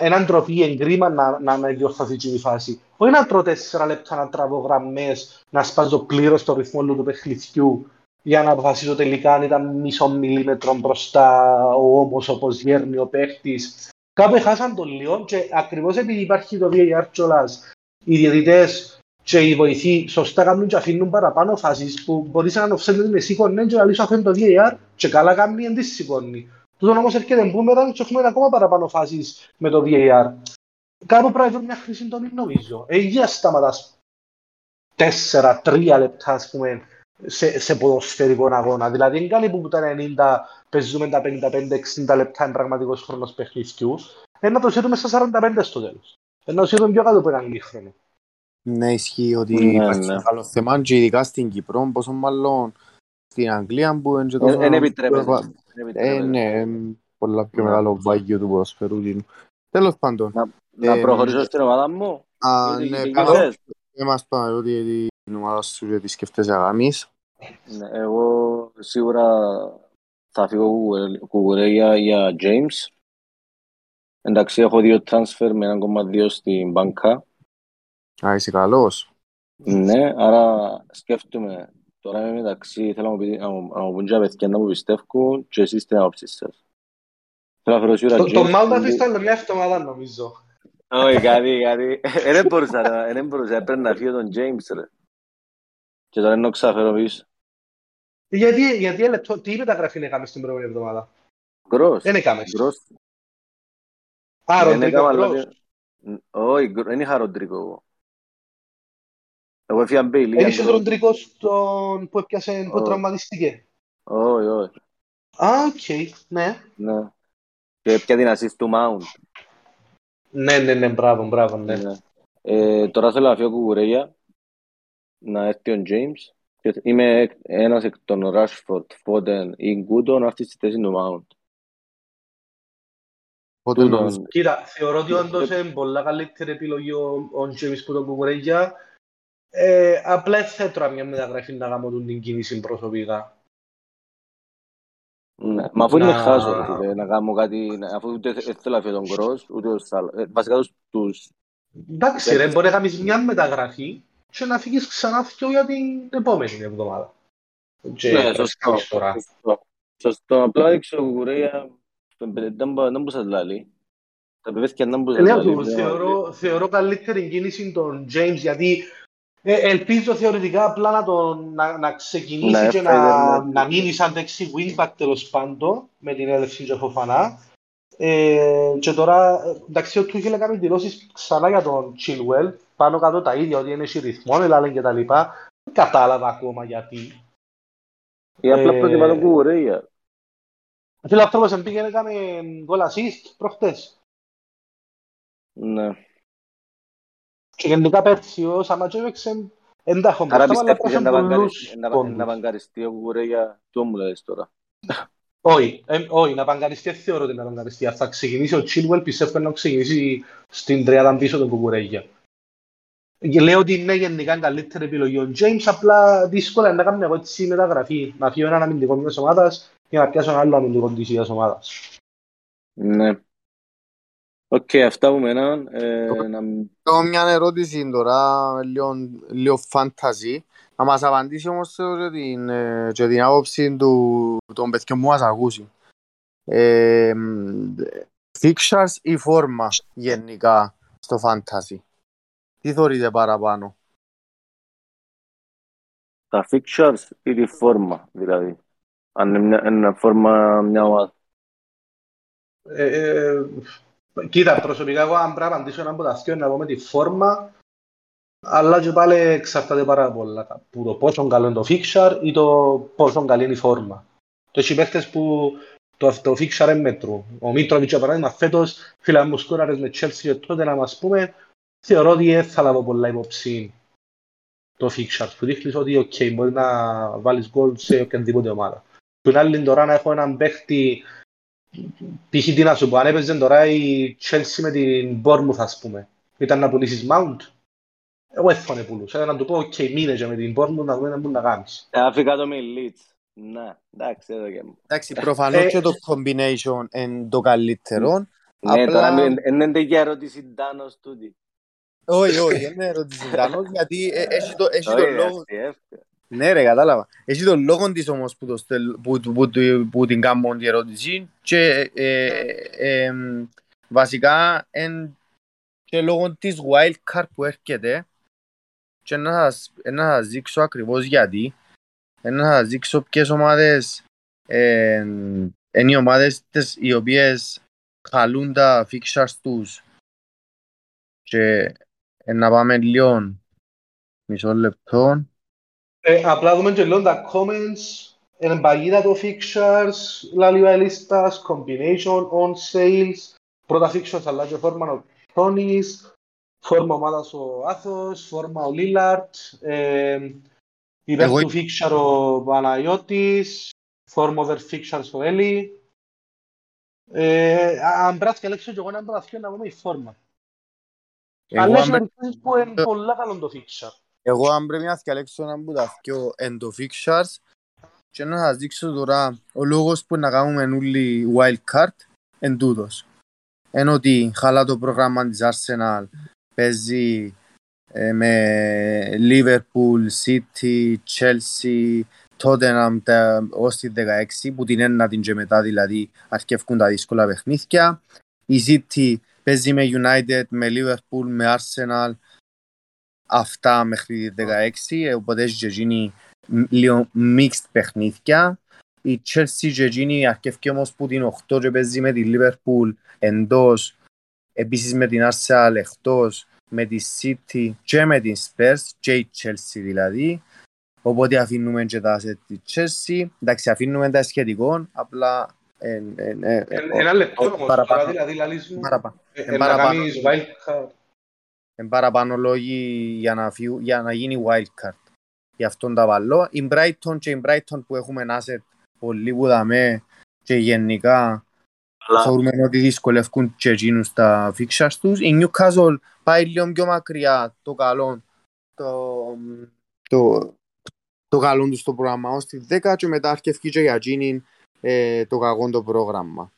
έναν τροπή εγκρίμα να, να, να διορθωθεί και η φάση. Όχι να τρώω τέσσερα λεπτά να τραβώ γραμμές, να σπάζω πλήρως το ρυθμό όλου του παιχνιδιού για να αποφασίσω τελικά αν ήταν μισό μιλίμετρο μπροστά ο ώμος όπως γέρνει ο παίχτης. Κάπου χάσαν τον λίγο και ακριβώς επειδή υπάρχει το VAR κιόλας, οι διαιτητές και οι βοηθοί σωστά κάνουν και αφήνουν παραπάνω φάσεις που μπορείς να offset με σήκωνε και να λύσω αφήνουν το VAR και καλά κάνει εν της σηκώνει. Τούτον όμως έρχεται μπούμεραν και έχουμε ακόμα παραπάνω φάσεις με το VAR. Κάπου πρέπει να βρει μια χρήση τομή νομίζω. Ε, για σταματάς τέσσερα, τρία λεπτά ας πούμε σε, σε ποδοσφαιρικό αγώνα. Δηλαδή είναι κάτι που τα 90 παίζουμε τα 55-60 λεπτά είναι πραγματικός χρόνος παιχνιδιούς. Ε, να το σύρουμε στα 45 στο τέλος. Ε, να το σύρουμε πιο κάτω από έναν ημίχρονο.
Ναι, ισχύει ότι
Ναι,
υπάρχει
ναι.
μεγάλο θέμα και ειδικά στην Κύπρο, πόσο μάλλον στην Αγγλία που είναι και τόσο...
Δεν επιτρέπεται.
Ε,
Δεν επιτρέπεται.
ναι, είναι πολλά πιο
Ναι.
μεγάλο βάγιο του ποδοσφαιρού. κοινού. Τέλος πάντων.
Να
Ε,
προχωρήσω στην ομάδα μου.
Α,
Γιατί
ναι,
και
καλό.
θες.
Δεν μας πάμε ότι την ομάδα σου και τη σκέφτεσαι αγαμείς.
Ναι, εγώ σίγουρα θα φύγω κουκουρέ- κουκουρέγια για James. Εντάξει, έχω δύο transfer με 1,2 στην μπάνκα.
Α, είσαι καλός.
Ναι, άρα σκέφτομαι. Τώρα είμαι μεταξύ, θέλω να μου, πει, να μου, να μου πούν και τα παιδιά να μου πιστεύουν και εσείς την άποψη σας. Θέλω να φέρω σίγουρα
Το, το
James.
Μάλτα ήταν μια εβδομάδα νομίζω.
Όχι, κάτι, κάτι. Ε, Δεν μπορούσα, ρε, δεν μπορούσα. Έπρεπε να φύγω τον James, ρε. Και τώρα είναι ξαφέρω πίσω.
Γιατί, γιατί λεπτό, τι μεταγραφή έκαμε στην προηγούμενη εβδομάδα;
Gross.
Δεν έκαμε.
Gross.
Α,
Δεν
Rodrigo
έκαμα,
Gross.
δηλαδή. Όχι, γκρο- δεν είχα Rodrigo εγώ. Εγώ έφυγα Bailey.
Δεν είσιες Rodrigo στον που έπιασε, που
Όχι.
τραυματίστηκε.
Όχι, όχι.
Α, οκ, ναι.
Ναι. Και έπιαα την assist του Mount.
Ναι, ναι, ναι, μπράβο, μπράβο, ναι.
Ναι. Ε, τώρα θέλω να φύγω Cucurella. Να έρθει ο James. Και Είμαι εκ- ένας εκ των Rashford, Foden ή Gündo να έρθει στη θέση του Mount.
Οπότε
Τούτον.
νομίζω-
Κοίτα, θεωρώ ότι όντως είναι πολλά καλύτερη επιλογή ο, ο James που τον Cucurella. Ε, απλά δεν θα έτρωα μια μεταγραφή να κάνω τον την κίνηση προσωπικά.
Ναι. Μα αφού είναι
Να-
χάσο, ρε φίλε, να κάνω κάτι, να- αφού ούτε δεν θέλω να φύγω τον Γκρος, ούτε ο Σάλα. Ε, Βασικά τους, τους
Εντάξει, ρε, μπορεί να κάνεις μια μεταγραφή και να φύγεις ξανά δυο για την επόμενη εβδομάδα. Και
Ναι,
πρέπει
σωστό.
να κάνεις τώρα.
Σωστό. Σωστό. Απλά έδειξε ο Κουκουρέια, δεν μπο- δεν μπορούσα να λάλει. Τα παιδιά δεν μπορούσα
Λέω
να
του,
λάλει.
θεωρώ, θεωρώ καλύτερη κίνηση τον James γιατί ε, ελπίζω θεωρητικά απλά να, τον, να, να ξεκινήσει
Να
και
έφαγε,
να,
ναι.
να μείνει σαν δεξί wingback τέλος πάντων με την έλευση και Φοφανά. Ε, και τώρα, ε, εντάξει, ο Τούχελ έκανε δηλώσεις ξανά για τον Chilwell, πάνω κάτω τα ίδια, ότι είναι σε ρυθμό, αλλά και τα λοιπά. Δεν κατάλαβα ακόμα γιατί.
Ή απλά
Ε,
προτιμά τον Κουκουρέια.
Φίλε, αυτός που πήγαινε έκανε goal assist προχτές.
Ναι.
Και γενικά πέρσι ο Σαματζό έπαιξε εντάχον
Άρα
μπροστά, αλλά
πιστεύεις
έπαιξε
να
πολλούς
βαγκαριστεί- να-
πόντους.
να βαγκαριστεί ο Κουκουρέια, τι μου λες τώρα;
Όχι, ε, όχι, να παγκαριστεί δεν θεωρώ ότι να παγκαριστεί. Αν θα ξεκινήσει ο Chilwell, πιστεύω να ξεκινήσει στην τριάδα πίσω τον Κουκουρέγια. Και λέω ότι είναι γενικά καλύτερη επιλογή ο James, απλά δύσκολα είναι να κάνουμε εγώ έτσι μεταγραφή. Να φύγω έναν αμυντικό μιας ομάδας για να πιάσω ένα άλλο αμυντικό της ίδιας ομάδας.
Ναι. Οκ, αυτά από μένα. Ε, να...
Έχω μια ερώτηση τώρα, λίγο, λίγο fantasy. Να μας απαντήσει όμως και την, ε, και την άποψη του, των παιδιών που μας ακούσιν. Ε, μ, fixtures ή φόρμα γενικά στο fantasy. Τι θεωρείτε παραπάνω;
Τα fixtures ή τη φόρμα, δηλαδή. Αν είναι μια, ένα φόρμα μια ομάδα.
Ε, ε, κοίτα, προσωπικά εγώ αν πρέπει να απαντήσω ένα από τα δύο, να πω με τη φόρμα, αλλά και πάλι εξαρτάται πάρα πολλά από το πόσο καλό είναι το fixture ή το πόσο καλή είναι η φόρμα. Το έχει παίχτες που το, το fixture μέτρου. Ο Μίτροβιτς, για παράδειγμα, φέτος φίλα μου σκόραρες με Chelsea και τότε να μας πούμε, θεωρώ ότι δεν θα λάβω πολλά υπόψη το fixture. Που δείχνεις ότι okay, μπορεί να βάλεις γκολ σε οποιαδήποτε ομάδα. Που είναι άλλη τώρα να έχω έναν παίχτη π.χ. τι να σου πω, αν έπαιζε τώρα η Chelsea με την Bournemouth, ας πούμε, ήταν να πουλήσεις Mount, εγώ έφωνε πουλούσα, να του πω, ok, μείνε και με την Bournemouth να δούμε να μπορούν να κάνεις.
Αφήκα το με Leeds. Ναι, εντάξει, εδώ και μου.
Εντάξει, προφανώς
Ε,
και το combination είναι το καλύτερο.
Ναι,
Απλά-
τώρα μην- εν είναι τέτοια ερώτηση Ντάνος τούτη.
Όχι, όχι, δεν είναι ερώτηση Ντάνος, γιατί ε, έχει το- έχει
Όχι,
τον λόγο...
αστιεύκε.
Ναι ρε, κατάλαβα. Έχει τον λόγο της όμως που, το στελ, που, που, που, που την κάνουν την ερώτηση και ε, ε, ε, βασικά εν, και λόγω της wildcard που έρχεται και να σας, να σας δείξω ακριβώς γιατί να σας δείξω ποιες ομάδες ε, είναι οι ομάδες τις, οι οποίες χαλούν τα fixtures τους και ε, να πάμε λίγο μισό λεπτό
Ε, απλά δούμε και λίγο τα comments, είναι παγίδα το fixtures, λάλη ο λίστας, combination, on sales, πρώτα fixtures αλλά και φόρμα ο Τόνις, φόρμα ομάδας ο Άθος, φόρμα ο Λίλαρτ, ε, υπέρ
Εγώ-
του fixture ο Παναγιώτης, φόρμα over fixtures ο Έλλη. Ε, α- αν πρέπει να διαλέξω και εγώ έναν πρωταθλητή να πούμε η φόρμα.
Εγώ
Αλλά
αν
έχει
πρέ-
περιπτώσεις που είναι πολλά καλό το fixture.
Εγώ αν πρέπει να διαλέξω έναν που τα δυο εν το fixtures και να σας δείξω τώρα ο λόγος που να κάνουμε όλοι wild card εν τούτος. Εν ότι χαλά το πρόγραμμα της Arsenal παίζει ε, με Liverpool, City, Chelsea, Tottenham τα, ως τη 16 που την ένατη και μετά δηλαδή αρκεύκουν τα δύσκολα παιχνίδια. Η City παίζει με United, με Liverpool, με Arsenal αυτά μέχρι τη 16, ε, οπότε έχει και εκείνη μ- λίγο mixed παιχνίδια. Η Chelsea και εκείνη αρκεύει όμως που την 8 και παίζει με τη Liverpool εντός, επίσης με την Arsenal εκτός, με τη City και με την Spurs και η Chelsea δηλαδή. Οπότε αφήνουμε και τα σε της Chelsea. Εντάξει, αφήνουμε τα σχετικών, απλά ε, ε, ε, ε,
Ε, Ένα λεπτό όμως,
παραπάνω.
τώρα δηλαδή λαλείς μου,
παραπάνω.
Ε,
ε,
να
παραπάνω.
κάνεις wildcard.
Εν παραπάνω λόγοι για να, φύγου, για να γίνει wildcard. Γι' αυτόν τα βάλω. Η Brighton και η Brighton που έχουμε asset πολύ που δαμε και γενικά
Αλλά
θεωρούμε ότι δυσκολεύκουν και εκείνους τα fixtures τους. Η Newcastle πάει λίγο πιο μακριά το καλό το, το, το καλό τους στο πρόγραμμα ως τη 10 και μετά αρκευκεί και για εκείνη ε, το κακό το πρόγραμμα.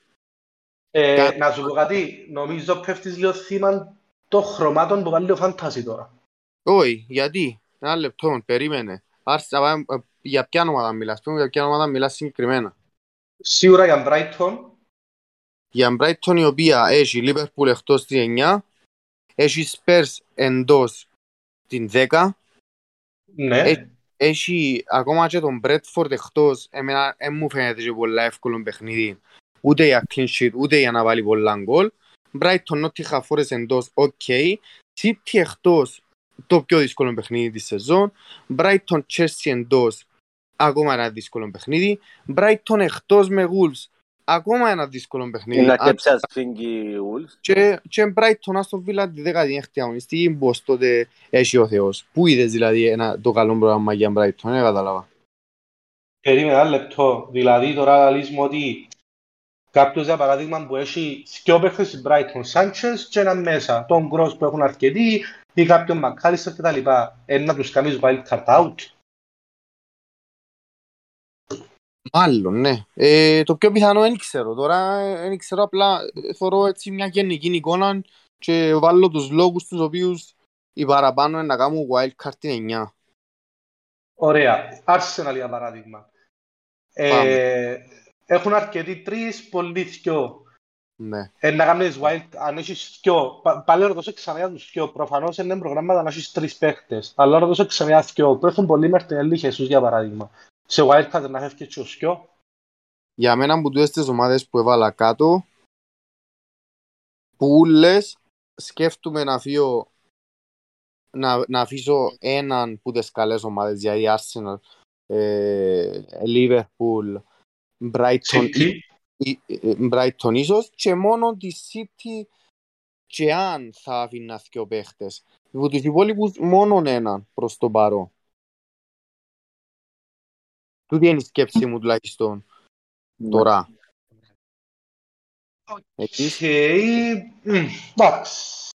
Ε,
Κα-
να σου πω κάτι, νομίζω πέφτεις λίγο θύμα των χρωμάτων που βάλει ο Fantasy τώρα.
Όχι, γιατί; Ένα λεπτό, περίμενε. Άρχισα, να πάμε, ε, για ποια ομάδα μιλάς, πούμε, για ποια ομάδα μιλάς συγκεκριμένα.
Σίγουρα για Brighton,
Για Brighton η οποία έχει Liverpool εκτός την 9, έχει Spurs εντός την 10,
ναι.
Ε, έχει ακόμα και τον Brentford εκτός, εμένα δεν μου φαίνεται και πολλά εύκολο παιχνίδι, ούτε για clean sheet, ούτε για να βάλει πολλά γκολ. Brighton Nottingham Forest εντός, οκ. City εκτός, το πιο δύσκολο παιχνίδι της σεζόν. Brighton Chelsea εντός, ακόμα ένα δύσκολο παιχνίδι. Brighton εκτός με Wolves, ακόμα ένα δύσκολο παιχνίδι.
είναι
Αν-
αρκεψε ασφίγγι Wolves.
και, και Brighton Aston Villa τη 16η αγωνιστική πως τότε έχει ο Θεός. Πού είδες δηλαδή ένα, το καλό πρόγραμμα για Brighton, δεν κατάλαβα.
Περίμενα ένα λεπτό. Δηλαδή τώρα λαλείς μου ότι κάποιος για παράδειγμα που έχει δυο παίχτες στην Brighton, Sanchez και έναν μέσα, τον Gross που έχουν αρκετοί ή κάποιον McAllister κτλ. Ε, να τους κάνεις wildcard out.
Μάλλον, ναι. Ε, το πιο πιθανό δεν ξέρω. Τώρα ε, δεν ξέρω απλά ε, θωρώ έτσι μια γενική εικόνα και βάλω τους λόγους τους οποίους οι παραπάνω είναι να κάνουν wildcard την 9.
Ωραία. Arsenal για παράδειγμα. Ε, έχουν αρκετοί τρεις, πολλοί δυο.
Ναι.
Ε, να κάνεις wild, αν έχεις δυο, πα- πάλι να δώσω ξανά για τους δυο. Προφανώς είναι προγράμματα να έχεις τρεις παίχτες. Αλλά να δώσω ξανά για δυο. Που έχουν πολύ Μαρτινέλη Χεσούς για παράδειγμα. Σε wildcard να φεύγει και τους δυο.
Για μένα που τούτες τις ομάδες που έβαλα κάτω που ούλες σκέφτομαι να φύγω να, να αφήσω έναν που τις καλές ομάδες δηλαδή Arsenal, ε, Liverpool, Brighton
City.
η η Brighton ίσως και μόνο τη City και αν θα αφήνα δύο παίχτες. Από τους υπόλοιπους μόνον έναν προς το παρόν. Τούτη είναι η σκέψη μου τουλάχιστον τώρα. Εσείς,
Και... μ, Εντάξει.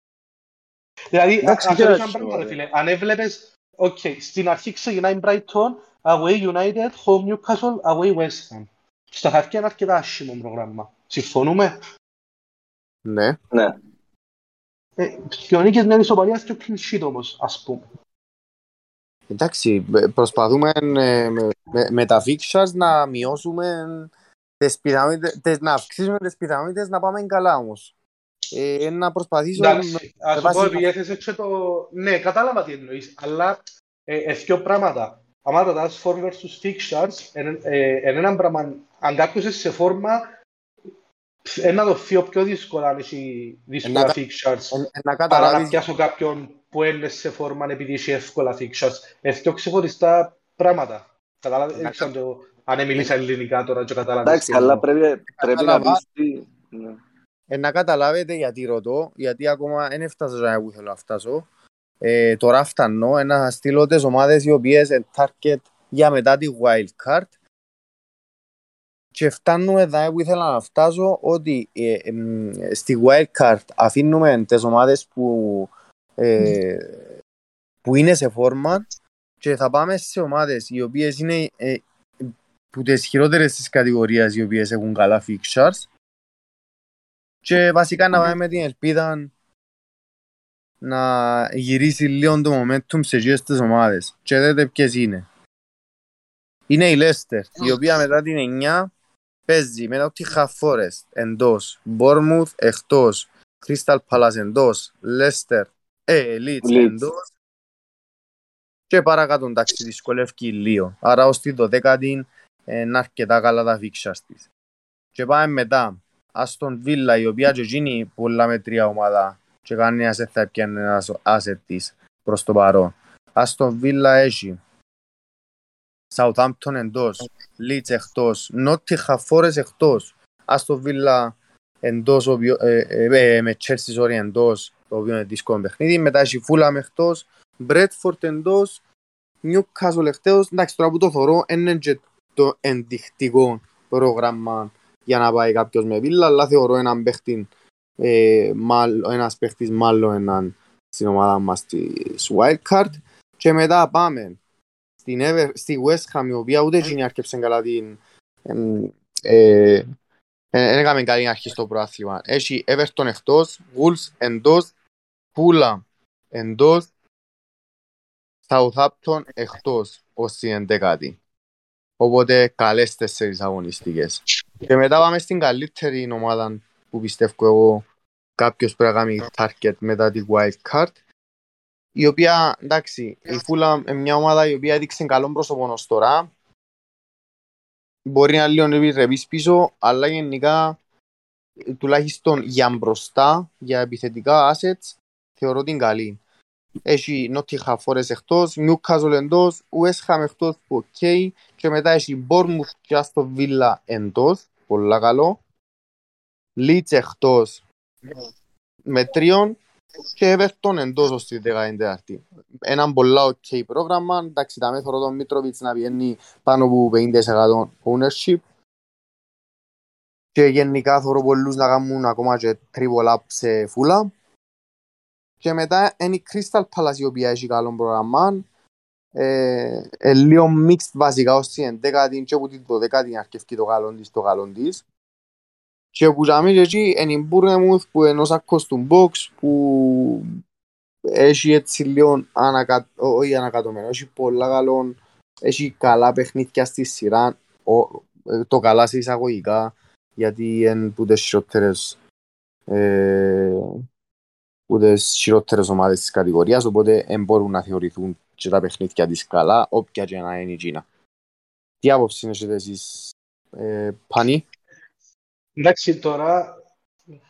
Δηλαδή,
Εντάξει,
ας
και
ρωτήσω
έτσι,
ένα πράγμα, ρε
ωραία.
φίλε. Αν έβλεπες, οκ, στην αρχή ξεκινάει Brighton, away United, home Newcastle, away West Ham. Στα χαρτιά είναι αρκετά άσχημο πρόγραμμα. Συμφωνούμε;
Ναι.
Ναι.
Ε, Δύο νίκες μια ισοπαλία και clean sheet όμως, ας πούμε.
Εντάξει, ε, προσπαθούμε ε, με, με, με τα fixtures να μειώσουμε τις πιθανότητες, τις, να αυξήσουμε τις πιθανότητες να πάμε καλά όμως. Ε, να προσπαθήσω...
Εντάξει, ας σου
βάση-
πω, επειδή έθεσες και το... Ναι, κατάλαβα τι εννοείς, αλλά ε, ε, δύο πράγματα. Αν ρωτάς form versus fixtures, εν ε, εν έναν πράγμα, αν κάποιος είναι σε φόρμα, ε, να το φύγω πιο δύσκολα αν έχει δύσκολα
Να κα-
fixtures.
ε, να
Παρά να
καταλάβεις
πιάσω κάποιον που είναι σε φόρμα επειδή έχει εύκολα fixtures. Ε, δύο ξεχωριστά πράγματα. Κατάλαβες, δεν ξέρω αν το- αν μίλησα ελληνικά τώρα και κατάλαβες.
Εντάξει,
τι
αλλά
εννοώ.
πρέπει, πρέπει να
Κατάλαβα.
πεις τι... Ναι.
Ε, να καταλάβετε γιατί ρωτώ, γιατί ακόμα δεν έφτασα στο που θέλω να φτάσω. Ε, τώρα φτάνω ε, να στείλω τις ομάδες οι οποίες είναι target για μετά τη wild card και φτάνουμε εδώ που ήθελα να φτάσω ότι ε, εμ, στη wild card αφήνουμε τις ομάδες που, ε, που είναι σε φόρμα και θα πάμε σε ομάδες οι οποίες είναι ε, που τις χειρότερες της κατηγορίας οι οποίες έχουν καλά fixtures. Και βασικά να πάμε με την ελπίδα να γυρίσει λίγο το momentum σε εκείνες τις ομάδες. Και δείτε ποιες είναι. Είναι η Leicester, η οποία μετά την 9 παίζει με το Tottenham Forest εντός, Bournemouth εκτός, Crystal Palace εντός, Leicester, ε, Leeds
Leeds.
εντός και παρακάτω εντάξει δυσκολεύει λίγο. Άρα ως τη 12η είναι αρκετά καλά τα fixtures της. Και πάμε μετά. Αστον Βίλα, η οποία και εκείνη πολλά μετρία ομάδα και κανένας δεν θα έπιανε ένας asset της προς το παρόν. Αστον Βίλα έχει Southampton εντός, Leeds εκτός, Nottingham Forest εκτός, Αστον Βίλα εντός, ο οποιο- ε, ε, ε, με Chelsea sorry, εντός, το οποίο είναι δύσκολο παιχνίδι, μετά έχει Fulham εκτός, Bradford εντός, Newcastle εκτός, εντάξει τώρα που το θωρώ, είναι και το ενδεικτικό πρόγραμμα για να πάει κάποιος με βίλα, αλλά θεωρώ έναν παίχτη, ε, μάλλον, ένας παίχτης μάλλον έναν στην ομάδα μας της Wildcard και μετά πάμε στην Ever, στη West Ham η οποία ούτε εκείνη άρκεψε καλά την εμ, ε, δεν έκαμε καλή αρχή στο προάθλημα. Έχει Everton εκτός, Wolves εντός, Fulham εντός, Southampton εκτός ως την εντεκάτη. Οπότε καλές τέσσερις αγωνιστικές. Και μετά πάμε στην καλύτερη ομάδα που πιστεύω εγώ κάποιος πρέπει να κάνει target μετά τη wild card η οποία, εντάξει, η Fulham είναι μια ομάδα η οποία έδειξε καλό πρόσωπο ως τώρα μπορεί να λίγο να επιρρεπείς πίσω αλλά γενικά τουλάχιστον για μπροστά, για επιθετικά assets θεωρώ την καλή. Έχει Nottingham Forest εκτός, Newcastle εντός, West Ham εκτός που οκ και μετά έχει Bournemouth και Aston Villa εντός, πολλά καλό. Leeds εκτός με τρίον και Everton εντός ως τη 14η. Ένα πολλά ok πρόγραμμα, εντάξει τα μέθωρο τον Μίτροβιτς να βγαίνει πάνω από 50% ownership και γενικά θεωρώ πολλούς να κάνουν ακόμα και triple up σε φούλα. Και μετά είναι η Crystal Palace η οποία έχει καλό πρόγραμμα. Ε, ε, λίγο mixed βασικά ως την 11η και που την 12η αρκευκεί το καλό της, το καλό της. Και που για μένα εκεί είναι η Bournemouth που είναι ως ακός του box που έχει έτσι λίγο ανακα... ό- όχι ανακατωμένο, έχει πολλά καλό, έχει καλά παιχνίδια στη σειρά, ο- ε, το καλά σε εισαγωγικά, γιατί είναι που τις χειρότερες ε, που τις χειρότερες ομάδες της κατηγορίας, οπότε δεν μπορούν να θεωρηθούν και τα παιχνίδια της καλά, όποια και να είναι η Κίνα. Τι άποψη έχετε εσείς, ε, Πάνη;
Εντάξει, τώρα.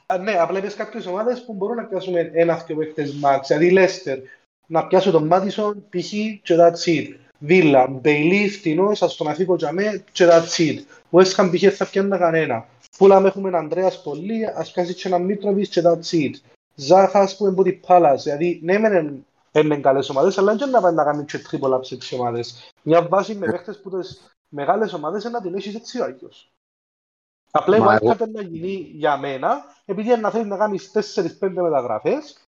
Α, ναι, απλά είπες κάποιες ομάδες που μπορούν να πιάσουμε ένα-δυο παίχτες max. Δηλαδή η Leicester, να πιάσω τον Madison, π.χ. και that's it. Βίλα, Μπέιλι, φτηνός, ας τον αφήκω για μέ και that's it. West Ham π.χ. θα φτιάχνει κανένα. Φούλαμ έχουμε έναν Ανδρέας πολύ, ας πιάσεις και έναν Μίτροβιτς και that's it. Ζάχας που είναι από την Πάλας, δηλαδή ναι μεν είναι καλές ομάδες, αλλά δεν να πάει να κάνει και τρίπολα σε τις ομάδες. Μια βάση με παίχτες που τις μεγάλες ομάδες είναι να την έχεις έτσι ο Άγιος. Απλά η
Μα
wildcard να γίνει για μένα, επειδή να θέλει να κάνεις 4-5 μεταγραφές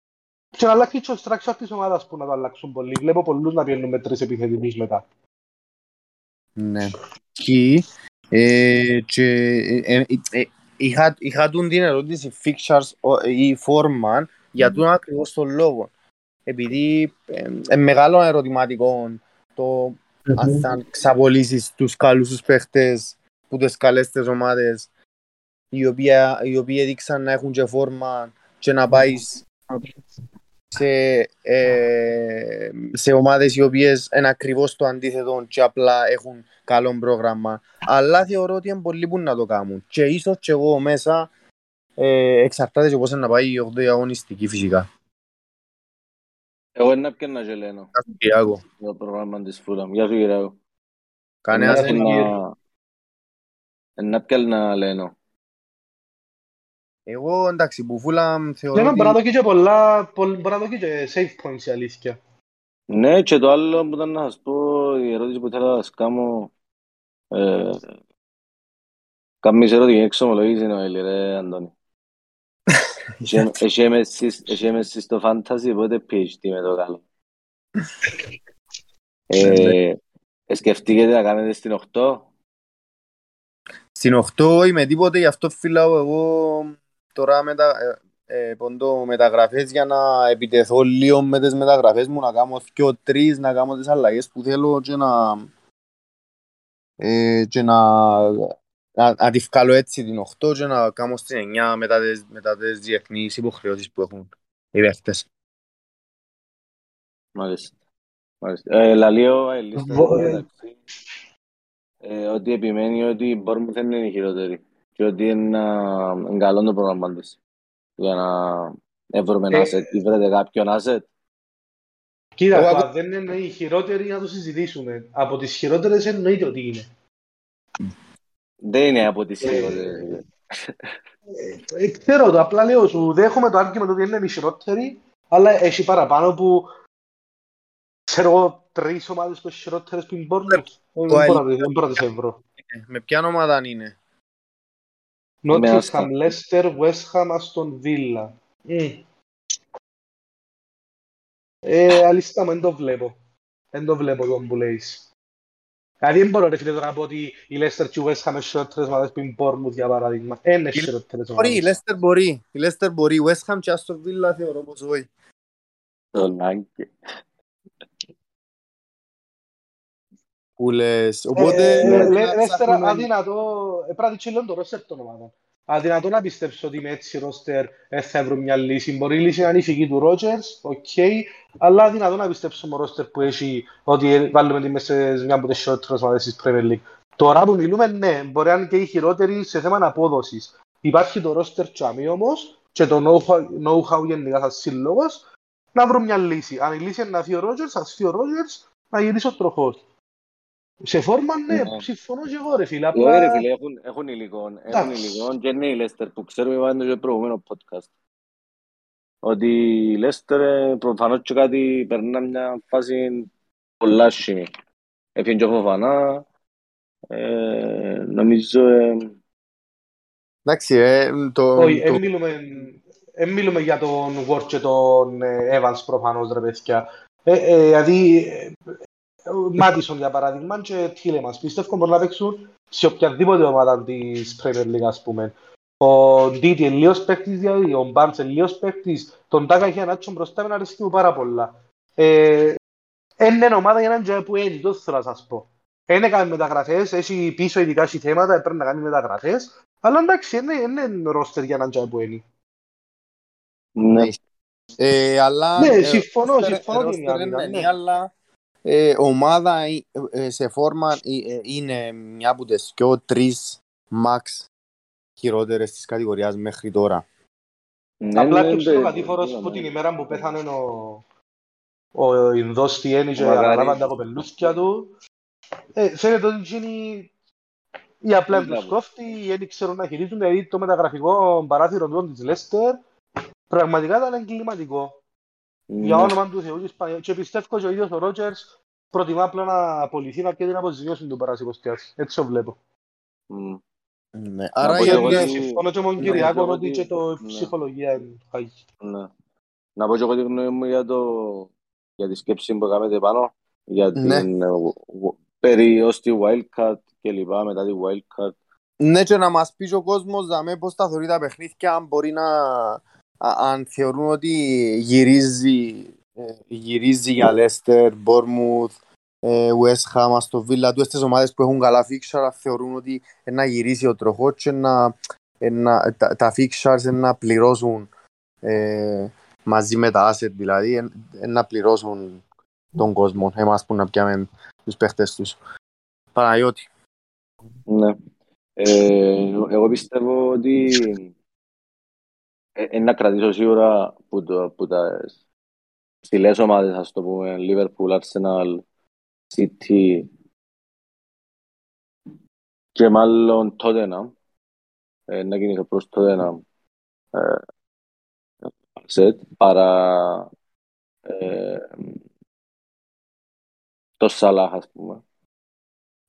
και να αλλάξει και ο structure της ομάδας που να το αλλάξουν πολύ. Βλέπω πολλούς να πιένουν με τρεις επιθετικούς μετά.
Ναι. Και, ε, και ε, ε, ε, είχα, είχα τούν την ερώτηση fixtures ο- ή φόρμαν για τον ακριβώς τον λόγο. Επειδή ε, ε, μεγάλο ερωτηματικό το αν θα ξαπολύσεις τους καλούς τους παίχτες που τις καλές τις ομάδες οι οποίοι, οι οποίοι έδειξαν να έχουν και φόρμα και να πάεις σε, ε, σε ομάδες οι οποίες είναι ακριβώς το αντίθετο και απλά έχουν καλό πρόγραμμα. Αλλά θεωρώ ότι είναι πολλοί που να το κάνουν. Και ίσως και εγώ μέσα ε, εξαρτάται και πώς είναι να πάει η 8η αγωνιστική φυσικά.
Εγώ είναι να πιένα και λένε
Κάθε Κυριακό.
το πρόγραμμα της Φούλαμ. Γεια σου Κυριακό.
Κανένας
Είναι
δεν
να-
είναι.
είναι να πιένα λένε.
Εγώ εντάξει που φούλα θεωρώ
Για να
ότι
μπορεί να δω και πολλά, πολλ- μπορεί να δω και save points η αλήθεια.
Ναι, και το άλλο που ήταν να σας πω, η ερώτηση που ήθελα να σας κάνω, ε, Κάμεις ερώτηση εξομολογήσεις Νοέλη ρε Αντώνη. Έχει- Έχει έμεση- έχει έμεση στο fantasy, οπότε PhD με το καλό. Ε, ε, σκεφτήκετε να κάνετε στην 8.
Στην 8 είμαι τίποτε, γι' αυτό φυλάω εγώ τώρα μετα, ε, ε, ποντώ μεταγραφές για να επιτεθώ λίγο με τις μεταγραφές μου, να κάνω δυο τρεις, να κάνω τις αλλαγές που θέλω και να, ε, και να, να, να τη βγάλω έτσι την 8 και να κάνω στην 9 μετά τις, μετά τις διεθνείς υποχρεώσεις που έχουν οι παίχτες.
Μάλιστα. Μάλιστα. Ε, Λαλείο, ε, λίστα
Βο-
εδώ μεταξύ, ε, ότι επιμένει ότι η Bournemouth δεν είναι η χειρότερη και ότι είναι, α, είναι καλό το πρόγραμμα της για να βρούμε ένα
Ε,
asset ή βρείτε κάποιον asset;
Κοίτα,
Εγώ
το
ακού-
αν δεν είναι οι χειρότεροι να το συζητήσουμε. Από τις χειρότερες εννοείται ότι είναι.
Δεν είναι από τις χειρότερες.
Ε, ξέρω το, απλά λέω σου, δέχομαι το argument ότι είναι οι χειρότεροι, αλλά έχει παραπάνω που ξέρω εγώ τρεις ομάδες που είναι χειρότερες που είναι Bournemouth. Δεν
το
μπορώ να τις- δεν μπορώ να τις ευρώ.
Ε, Με ποια ομάδα είναι;
Με
Nottingham,
Aston.
Leicester, West Ham, Aston Villa. Μμ. Ε, αλήθεια μου, δεν το βλέπω. Δεν το βλέπω τον που λέεις. Δηλαδή δεν μπορώ ρε φίλε τώρα να πω ότι η Leicester και η West Ham είναι χειρότερες ομάδες που είναι Bournemouth για παράδειγμα. Είναι χειρότερες
Μπορεί, η
ομάδες.
Leicester μπορεί. Η Leicester μπορεί. Η West Ham και Aston Villa θεωρώ πως όχι.
Το Λάγκη.
Που λες.
Ε,
Οπότε...
ε,
να
Λε- Leicester
ψάχνουμε-
αδυνατό, ε, πρέπει να δεις και λίγο το ρόστερ των ομάδων. Αδυνατώ να πιστέψω ότι με έτσι ρόστερ ε, θα βρουν μια λύση. Μπορεί η λύση να είναι η φυγή του Ρότζερς, οκ, αλλά αδυνατώ να πιστέψω με ρόστερ που έχει ότι ε, βάλουμε τη μέσα σε μια από τις χειρότερες ομάδες της Premier League. Τώρα που μιλούμε, ναι, μπορεί να είναι και η χειρότερη σε θέμα απόδοσης. Υπάρχει το ρόστερ τζιαμαί όμως και το know-how, know-how γενικά σαν σύλλογος να βρουν μια λύση. Αν η λύση είναι να φύγει ο Ρότζερς, ας φύγει ο Ρότζερς, να γυρίσει ο τροχός. Σε φόρμα, ναι,
Ναι.
συμφωνώ και εγώ ρε φίλε.
Όχι ρε
Απλά
φίλε, έχουν, έχουν υλικό. Έχουν
Εντάξει.
υλικό και είναι η Leicester που ξέρουμε πάντα και προηγούμενο podcast. Ότι η Leicester ε, προφανώς και κάτι περνά μια φάση πολλά σχήμη. Έφυγε και ο Φοφανά. Ε, νομίζω ε,
Εντάξει, ε, το...
όχι,
το-
εν μιλούμε, εν μιλούμε για τον Ward και τον ε, Evans προφανώς ρε παιδιά. Ε, ε, δηλαδή, ε, Μάτισον για παράδειγμα και Τίλεμας πιστεύω μπορούν να παίξουν σε οποιαδήποτε ομάδα της Premier League ας πούμε. Ο Ντίτι είναι λίγος παίκτης, δηλαδή, ο Μπάρτς είναι λίγος παίκτης, τον Τάκα και Ανάτσον μπροστά με αρέσκει μου πάρα πολλά. Ε, είναι ομάδα για έναν τζάι που είναι, το θέλω να σας πω. Είναι κάνει μεταγραφές, έχει πίσω ειδικά έχει θέματα, πρέπει να κάνει μεταγραφές, αλλά εντάξει, είναι, είναι ρόστερ για έναν τζάι που είναι.
ναι.
Ε, αλλά...
Ναι,
ε,
συμφωνώ,
roster-
συμφωνώ
roster
την είναι άμυνα,
είναι,
ναι.
αλλά ε, ομάδα ε, ε, σε φόρμα ε, ε, είναι μια από τις πιο τρεις max χειρότερες της κατηγορίας μέχρι τώρα.
Ναι,
Απλά
ναι,
το
ναι,
ξέρω
ναι,
κατήφορος
ναι,
που
ναι.
την ημέρα που πέθανε ο, ο Ινδός τι ένι και
Μακάρι.
αναλάβαν τα κοπελούθκια του. Ε, φαίνεται ότι είναι ή απλά
Μπράβο.
τους κόφτει ή δεν ξέρουν να χειρίζουν, δηλαδή το μεταγραφικό παράθυρο του της Λέστερ πραγματικά ήταν εγκληματικό. Για
Ναι.
όνομα του Θεού και Ισπανία. Και πιστεύω και ο ίδιος ο Ρότζερς προτιμά απλά να απολυθεί να πιέζει την αποζημίωση του παράς υποστιάς. Έτσι το βλέπω.
Μμ.
Ναι.
Να
Άρα
πω
Και
και
γιατί...
εγώ
ναι,
ότι-
συμφωνώ και με τον
να
Κυριάκο
πω και εγώ
ότι και
ότι-
το
ναι.
ψυχολογία είναι χάγη.
Ναι. Να πω και εγώ τη γνώμη μου για, το, για τη σκέψη που κάνετε πάνω, για
Ναι.
την ε, w- w- περί ως τη wildcard και λοιπά, μετά τη wildcard.
Ναι, και να μας πεις και ο κόσμος δαμέ πώς τα θεωρεί τα παιχνίδια, αν μπορεί να... α- αν θεωρούν ότι γυρίζει, ε, γυρίζει για Λέστερ, Μπόρμουθ, ε, West Ham, στο Villa, του τις ομάδες που έχουν καλά fixture, αλλά θεωρούν ότι ε, να γυρίσει ο τροχός και να, ε, να, τα, τα fixtures ε, να πληρώσουν ε, μαζί με τα asset, δηλαδή ε, ε, να πληρώσουν τον κόσμο, εμάς που να πιάμε τους παίχτες τους. Παναγιώτη.
Ναι. Ε, εγώ πιστεύω ότι ε, ε, να κρατήσω σίγουρα που, το, που τα ψηλές ομάδες, ας το πούμε, Liverpool, Arsenal, City και μάλλον Tottenham, ε, να κινηθώ προς Tottenham ε, set, παρά ε, το Salah, ας πούμε.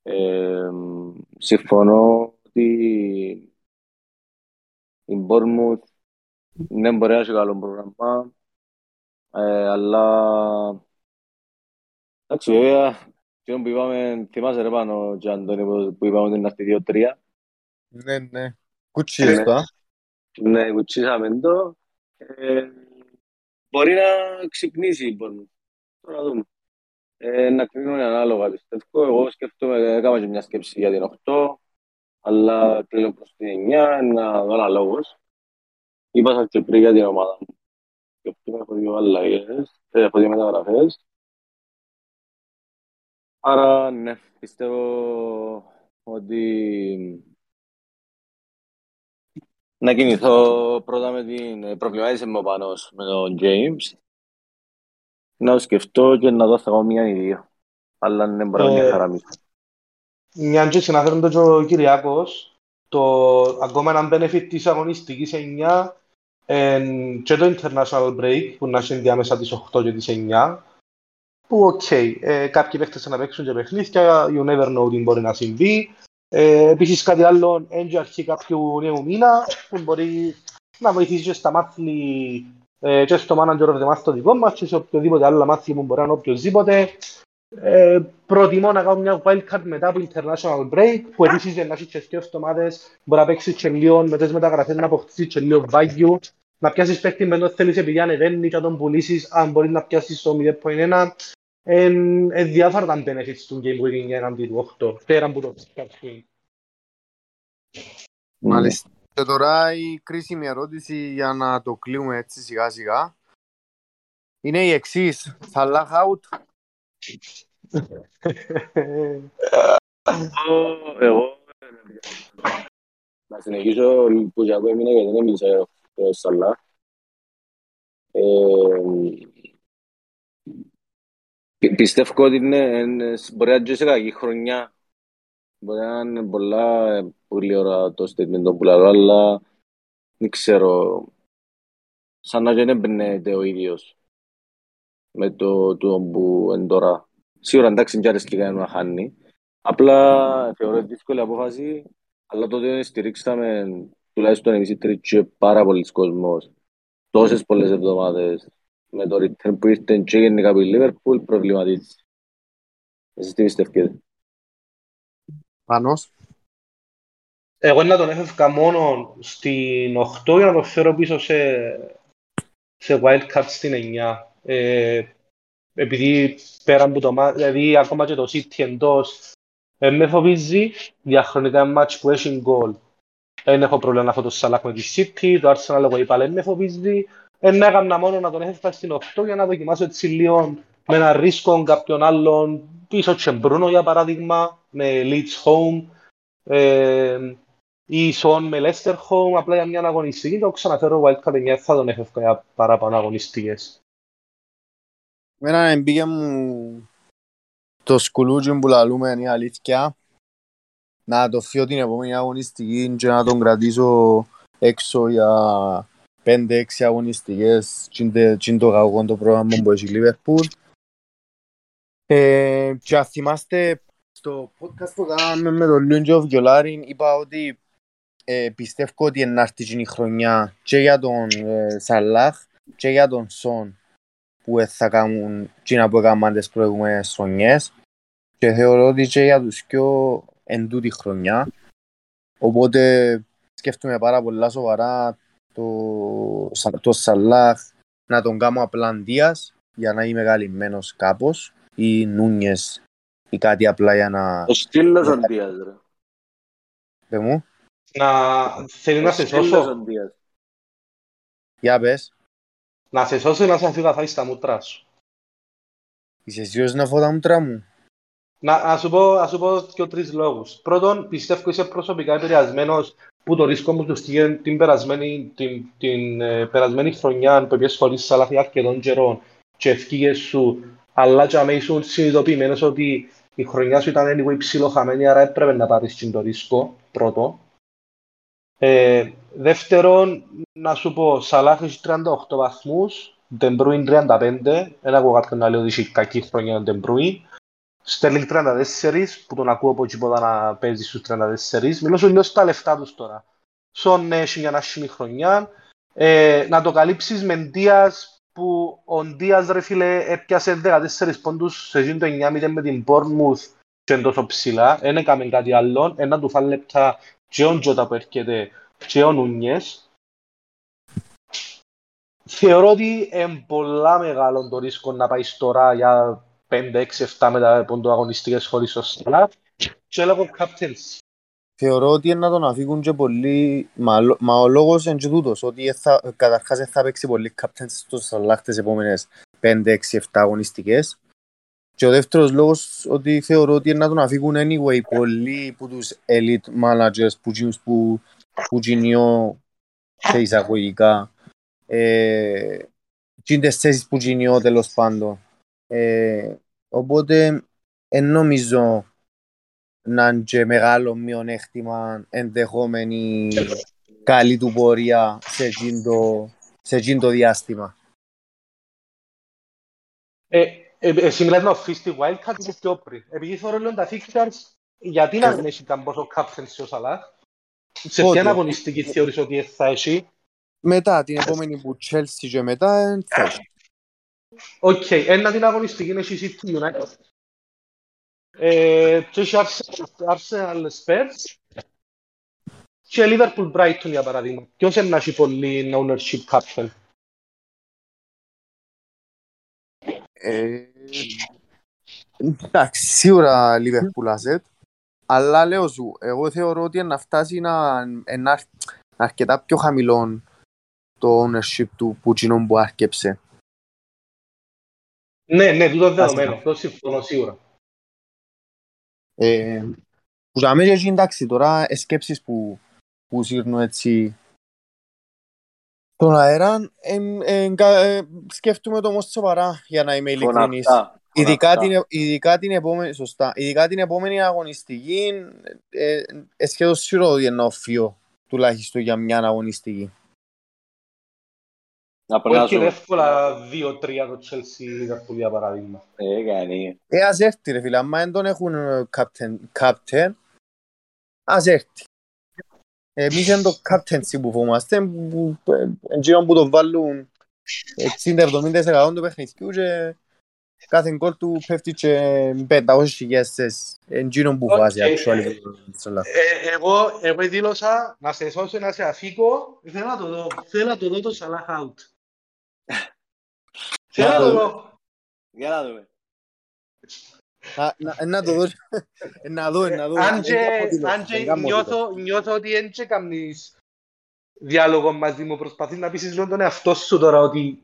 Ε, συμφωνώ ότι η Bournemouth ναι, μπορεί να έχει καλό πρόγραμμα, ε, αλλά εντάξει, βέβαια, αυτό που είπαμε, θυμάσαι ρε πάνω, και Αντώνη, που- που είπαμε ότι είναι αυτή 2-3.
Ναι, ναι. Κουτσίς
Ναι.
το, α.
Ναι, κουτσίσαμε το. Ε, μπορεί να ξυπνήσει η Bournemouth. Τώρα να δούμε. Ε, να κρίνουμε ανάλογα, πιστεύω. Εγώ σκέφτομαι, έκανα και μια σκέψη για την 8, αλλά κλείνω προς την 9, να δω αναλόγως. Είπα σας και πριν για την ομάδα μου. Σκέφτομαι, έχω δύο αλλαγές, ε, έχω δύο μεταγραφές. Άρα, ναι, πιστεύω ότι να κινηθώ πρώτα με την ε, προβλημάτιση μου πάνω με τον James. Να το σκεφτώ και να δω θα κάνω μία ή δύο. Αλλά ναι, μπορεί να
Ε,
είναι χαραμίσω.
Μια και συναφέρουν το και ο Κυριάκος, το ακόμα ένα benefit της αγωνιστικής 9 εν, και το international break που να έχει διάμεσα τις 8 και τις 9 που οκ, ε, κάποιοι παίχτες να παίξουν και παιχνίδια, you never know τι μπορεί να συμβεί. Ε, επίσης κάτι άλλο, εν τζιαι αρχή κάποιου νέου μήνα που μπορεί να βοηθήσει και στα μάθη ε, και στο manager of the month το δικό μας και σε οποιοδήποτε άλλο μάθη που μπορεί να είναι οποιοδήποτε. Ε, προτιμώ να κάνω μια wildcard μετά από international break που επίσης για να έχει και δύο εβδομάδες μπορεί να παίξεις και λίγο με τις μεταγραφές να αποκτήσεις και λίγο value να πιάσεις παίκτη με το θέλεις επειδή ανεβαίνει και να τον πουλήσεις αν μπορείς να πιάσεις το 0.1 εν, εν διάφορα τα benefits του Game Week 9 εναντί του 8 πέρα από το start swing.
Μάλιστα. Και τώρα η κρίσιμη ερώτηση για να το κλείουμε έτσι σιγά σιγά είναι η εξής. Θα lag out.
Εγώ- Εγώ να συνεχίσω που για εγώ έμεινα γιατί δεν μίλησα για το Σαλά. Ε, πι- Πιστεύω ότι είναι, είναι- μπορεί να είναι σε κακή χρονιά. Μπορεί να είναι πολλά ε, πολύ ώρα το statement που λέω, αλλά δεν ξέρω. Σαν να δεν εμπνέεται ο ίδιος με το, το που είναι τώρα. Σίγουρα εντάξει, δεν αρέσει κανένα να χάνει. Απλά θεωρώ δύσκολη απόφαση, αλλά τότε στηρίξαμε τουλάχιστον εμείς οι τρεις και πάρα πολλοί κόσμος τόσες πολλές εβδομάδες με το return που ήρθε και γενικά από η Liverpool προβληματίζει. Εσείς τι πιστεύετε.
Πανώς.
Εγώ να τον έφευκα μόνο στην 8 για να το φέρω πίσω σε, σε wildcard στην 9. Ε, επειδή πέρα από το μάτς, δηλαδή ακόμα και το City εντός ε, με φοβίζει διαχρονικά μάτς που έχει γκολ. Δεν έχω πρόβλημα να έχω το Σαλάχ με τη City, το Arsenal εγώ είπα δεν με φοβίζει. Δεν έκανα μόνο να τον έφευκα στην 8 για να δοκιμάσω έτσι λίγο με ένα ρίσκο κάποιον άλλον πίσω Τσεμπρούνο για παράδειγμα με Leeds Home. Ε, ή Σον με Leicester Home απλά για μια αγωνιστική το ξαναφέρω Wildcard 9 θα τον έφευκα για παραπάνω αγωνιστικές.
Εμένα εμπήκε μου το σκουλούτσι που λαλούμε η αλήθεια. Να το φύω την επόμενη αγωνιστική και να τον κρατήσω έξω για 5-6 αγωνιστικές. Και είναι το κακό το πρόγραμμα που έχει η Λίβερπουλ. Ε, και αν θυμάστε στο podcast που κάναμε με τον Λούντζο Βιολάριν είπα ότι ε, πιστεύω ότι είναι έρθει η χρονιά και για τον ε, Σαλάχ και για τον Σον που θα κάνουν εκείνα που έκαναν τις προηγούμενες χρονιές και θεωρώ ότι και για τους πιο εν τούτη χρονιά οπότε σκέφτομαι πάρα πολλά σοβαρά το, το Σαλάχ να τον κάνω απλά Δίας για να είμαι καλυμμένος κάπως ή Νούνιες ή κάτι απλά για να...
Ο στήλος ο Δίας, ρε.
Πε μου.
Να θέλεις να σε σώσω;
Για πες.
Να σε σώσω ή να σε αφήγα θα στα μούτρα σου.
Είσαι σίγουρος να φω τα μούτρα μου;
Να, να σου πω, να σου πω και τρεις λόγους. Πρώτον, πιστεύω είσαι προσωπικά επηρεασμένος που το ρίσκο μου τους στείλει την περασμένη, την, την ε, περασμένη χρονιά που πήγες χωρίς σαλάχη αρκετών καιρών και ευκήγες σου, αλλά και αμέσως ήσουν συνειδητοποιημένος ότι η χρονιά σου ήταν anyway ψηλοχαμένη, άρα έπρεπε να πάρεις το ρίσκο, πρώτο. Ε, δεύτερον, να σου πω, Σαλάχ έχει 38 βαθμούς, Ντεμπρούιν 35, δεν ακούω κάποιον να λέει ότι έχει κακή χρονιά ο Ντεμπρούιν. Στέρλινγκ 34, που τον ακούω από εκεί πότε να παίζει στους 34. Μιλώ σου λίγο στα λεφτά τους τώρα. Σον έχει μια άσχημη χρονιά. Ε, να το καλύψεις με Ντίας, που ο Ντίας ρε φίλε έπιασε 14 πόντους σε ζήν το 9 με την Bournemouth και τόσο ψηλά. Δεν έκαμε κάτι άλλο. Ένα του φάει λεπτά και ο Τζότα που έρχεται και ο Νούνιες. Θεωρώ ότι είναι πολλά μεγάλο το ρίσκο να πάει τώρα για 5, 6, 7 μετά από το αγωνιστικές χωρίς το Σαλάτ και λόγω captains.
Θεωρώ ότι να τον αφήγουν και πολύ, μα, μα ο λόγος είναι και τούτος, ότι θα, καταρχάς θα παίξει πολύ captains στο Σαλάχ τις επόμενες 5, 6, 7 αγωνιστικές και ο δεύτερος λόγος ότι θεωρώ ότι να τον αφήγουν anyway πολλοί που τους elite managers που γίνουν που, που γίνουν σε εισαγωγικά ε, και τις θέσεις που γίνουν τέλος πάντων. Ε, οπότε δεν νομίζω να είναι και μεγάλο μειονέκτημα ενδεχόμενη καλή του πορεία σε εκείνο το, το διάστημα.
Ε, ε, εσύ μιλάς να οφείς τη Wildcard και πιο πριν. Επειδή θέλω λίγο τα fixtures, γιατί να μην έχει πόσο captaincy ο Σαλάχ. Σε ποια αγωνιστική θεωρείς ότι θα έχει;
Μετά την επόμενη που Chelsea και μετά θα έχει.
Οκ, ένα την αγωνιστική είναι η City United. Ε, και έχει Arsenal Spurs και Liverpool Brighton για παράδειγμα. Ποιος είναι να έχει πολύ ownership captain;
Ε, εντάξει, σίγουρα Liverpool asset. Αλλά λέω σου, εγώ θεωρώ ότι να φτάσει να, να αρκετά πιο χαμηλό το ownership του που που άρκεψε.
Ναι, ναι, τούτο δεδομένο. Το συμφωνώ σίγουρα.
Ε, που για μένα εντάξει τώρα σκέψεις που, που σύρνω έτσι τον αέρα ε, ε, ε, σκέφτομαι το όμως σοβαρά για να είμαι ειλικρινής. Ειδικά την, ειδικά, την επόμενη, σωστά, ειδικά την επόμενη αγωνιστική ε, ε, σχεδόν σίγουρο ότι είναι οφείο τουλάχιστον για μια αγωνιστική.
Να περάσω. Όχι εύκολα 2-3 το Chelsea Liverpool για παράδειγμα.
Ε, κάνει.
Ε, ας έρθει ρε φίλε, άμα δεν τον έχουν captain, captain ας έρθει. Εμείς είναι το captaincy που φοβόμαστε, εντύπωση που το βάλουν 60-70% του παιχνιδιού και κάθε γκολ του πέφτει και 500 χιλιάδες εντύπωση που φοβάζει actually.
Εγώ, εγώ δήλωσα να σε σώσω να σε αφήκω, θέλω να το δω, θέλω να το δω το Salah out. Θέλω να το δω.
Για να δούμε.
Να το δω, να δω, να δω.
Αν και νιώθω ότι δεν και κάνεις διάλογο μαζί μου, προσπαθείς να πείσεις λίγο τον εαυτό σου τώρα ότι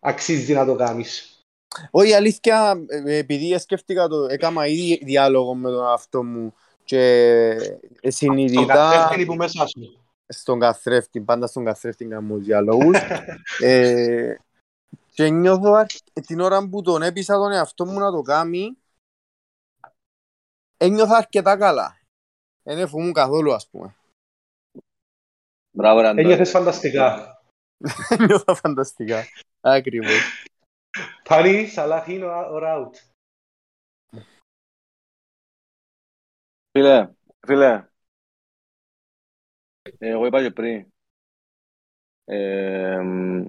αξίζει να το κάνεις.
Όχι, αλήθεια, επειδή σκέφτηκα το, έκανα ήδη διάλογο με τον εαυτό μου και συνειδητά... Στον
καθρέφτη που μέσα σου.
Στον καθρέφτη, πάντα στον καθρέφτη κάνω διάλογους. Και νιώθω αρ- την ώρα που τον έπεισα τον εαυτό μου να το κάνει, ένιωθα αρκετά καλά. Δεν εφοβούμουν καθόλου, ας πούμε.
Μπράβο, ρε Αντώνη.
Ένιωθες φανταστικά.
Ένιωθα φανταστικά. Ακριβώς.
Πάλι, Σαλάχ είναι ο ο Ράουτ.
Φίλε, φίλε. Εγώ είπα και πριν. Ε, μ,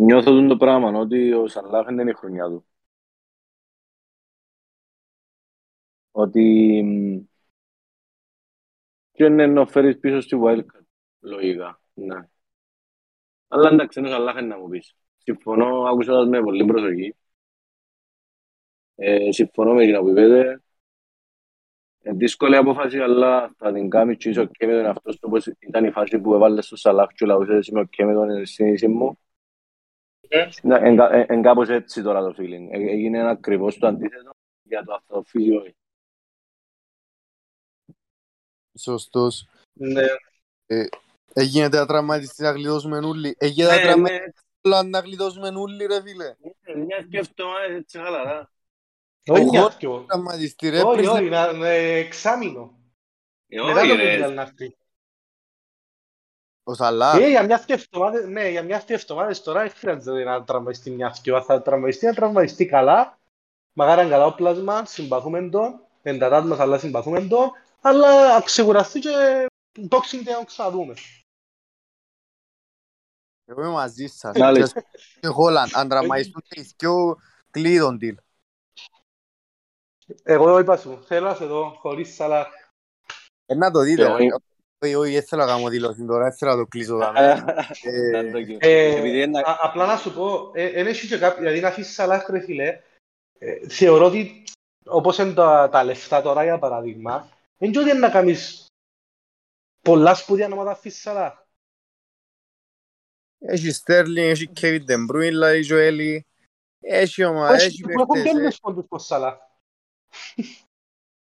νιώθω τον το πράγμα, ότι ο Σαλάχ δεν είναι η χρονιά του. Ότι μ, και είναι να φέρεις πίσω στη Wildcard, λογικά. Ναι. Αλλά εντάξει, είναι ο Σαλάχ είναι να μου πεις. Συμφωνώ, άκουσα με πολύ προσοχή. Ε, συμφωνώ με εκείνα που είπετε. Ε, δύσκολη απόφαση, αλλά θα την κάνεις και είσαι οκ με τον εαυτό σου, όπως ήταν η φάση που έβαλες στο Σαλάχ και λαλούσες είμαι οκ με τον συνείδηση μου. Ναι, εν κα- εν- εν κάπως έτσι τώρα το feeling. Ε, Έγινε ακριβώς το αντίθετο για το αυτοφύγιο.
Σωστός.
Ναι.
Έγινε τα τραυματιστή να γλιτώσουμε όλοι. Έγινε τα
Ναι,
τραυματιστή να γλιτώσουμε όλοι, ρε φίλε.
ναι, μια σκέφτομαι έτσι χαλαρά.
Όχι
Εγώ-
μια δυο.
Τραυματιστή, ρε.
Όχι,
πριν
όχι, να- με εξάμηνο.
Ε,
Μετά
όχι,
το
ρε.
Μουντιάλ να έρθει.
Ο Σαλάχ.
Ε, για μια δύο εβδομάδες, ναι, για μια δύο εβδομάδες τώρα δεν χρειάζεται να τραυματιστεί μια δυο. Θα τραυματιστεί, να τραυματιστεί καλά. Μακάρι είναι καλά ο πλάσμα, συμπαθούμε τον. Εντατάς μας, αλλά συμπαθούμε τον. Αλλά ξεκουραστεί και boxing day να ξαναδούμε.
Εγώ είμαι μαζί σας.
Μάλιστα.
Και Χόλαν, αν τραυματιστούν και οι δυο, κλείει τον deal.
Εγώ είπα σου, θέλω να σε δω χωρίς Σαλάχ.
Ε, να το δείτε.
Και
όχι,
εγώ-
Όχι, όχι, δεν θέλω να κάνω δήλωση τώρα, δεν θέλω να το κλείσω. δάμε. Ε,
Να το κι-
Ε,
Επειδή είναι-
α- απλά να σου πω, δεν έχει και κάποιο, δηλαδή να αφήσεις Σαλάχ ρε φίλε, ε, θεωρώ ότι όπως είναι τα, τα λεφτά τώρα για παράδειγμα, δεν ξέρω ότι είναι να κάνεις πολλά σπουδαία να αφήσεις Σαλάχ.
Έχει Στέρλινγκ, έχει Kevin De Bruyne, λέει ο Έλλη. Έχει ομάδα,
Όχι,
έχει
που έχουν
παίχτες. ε.
τέλειες πόντους πως Σαλάχ.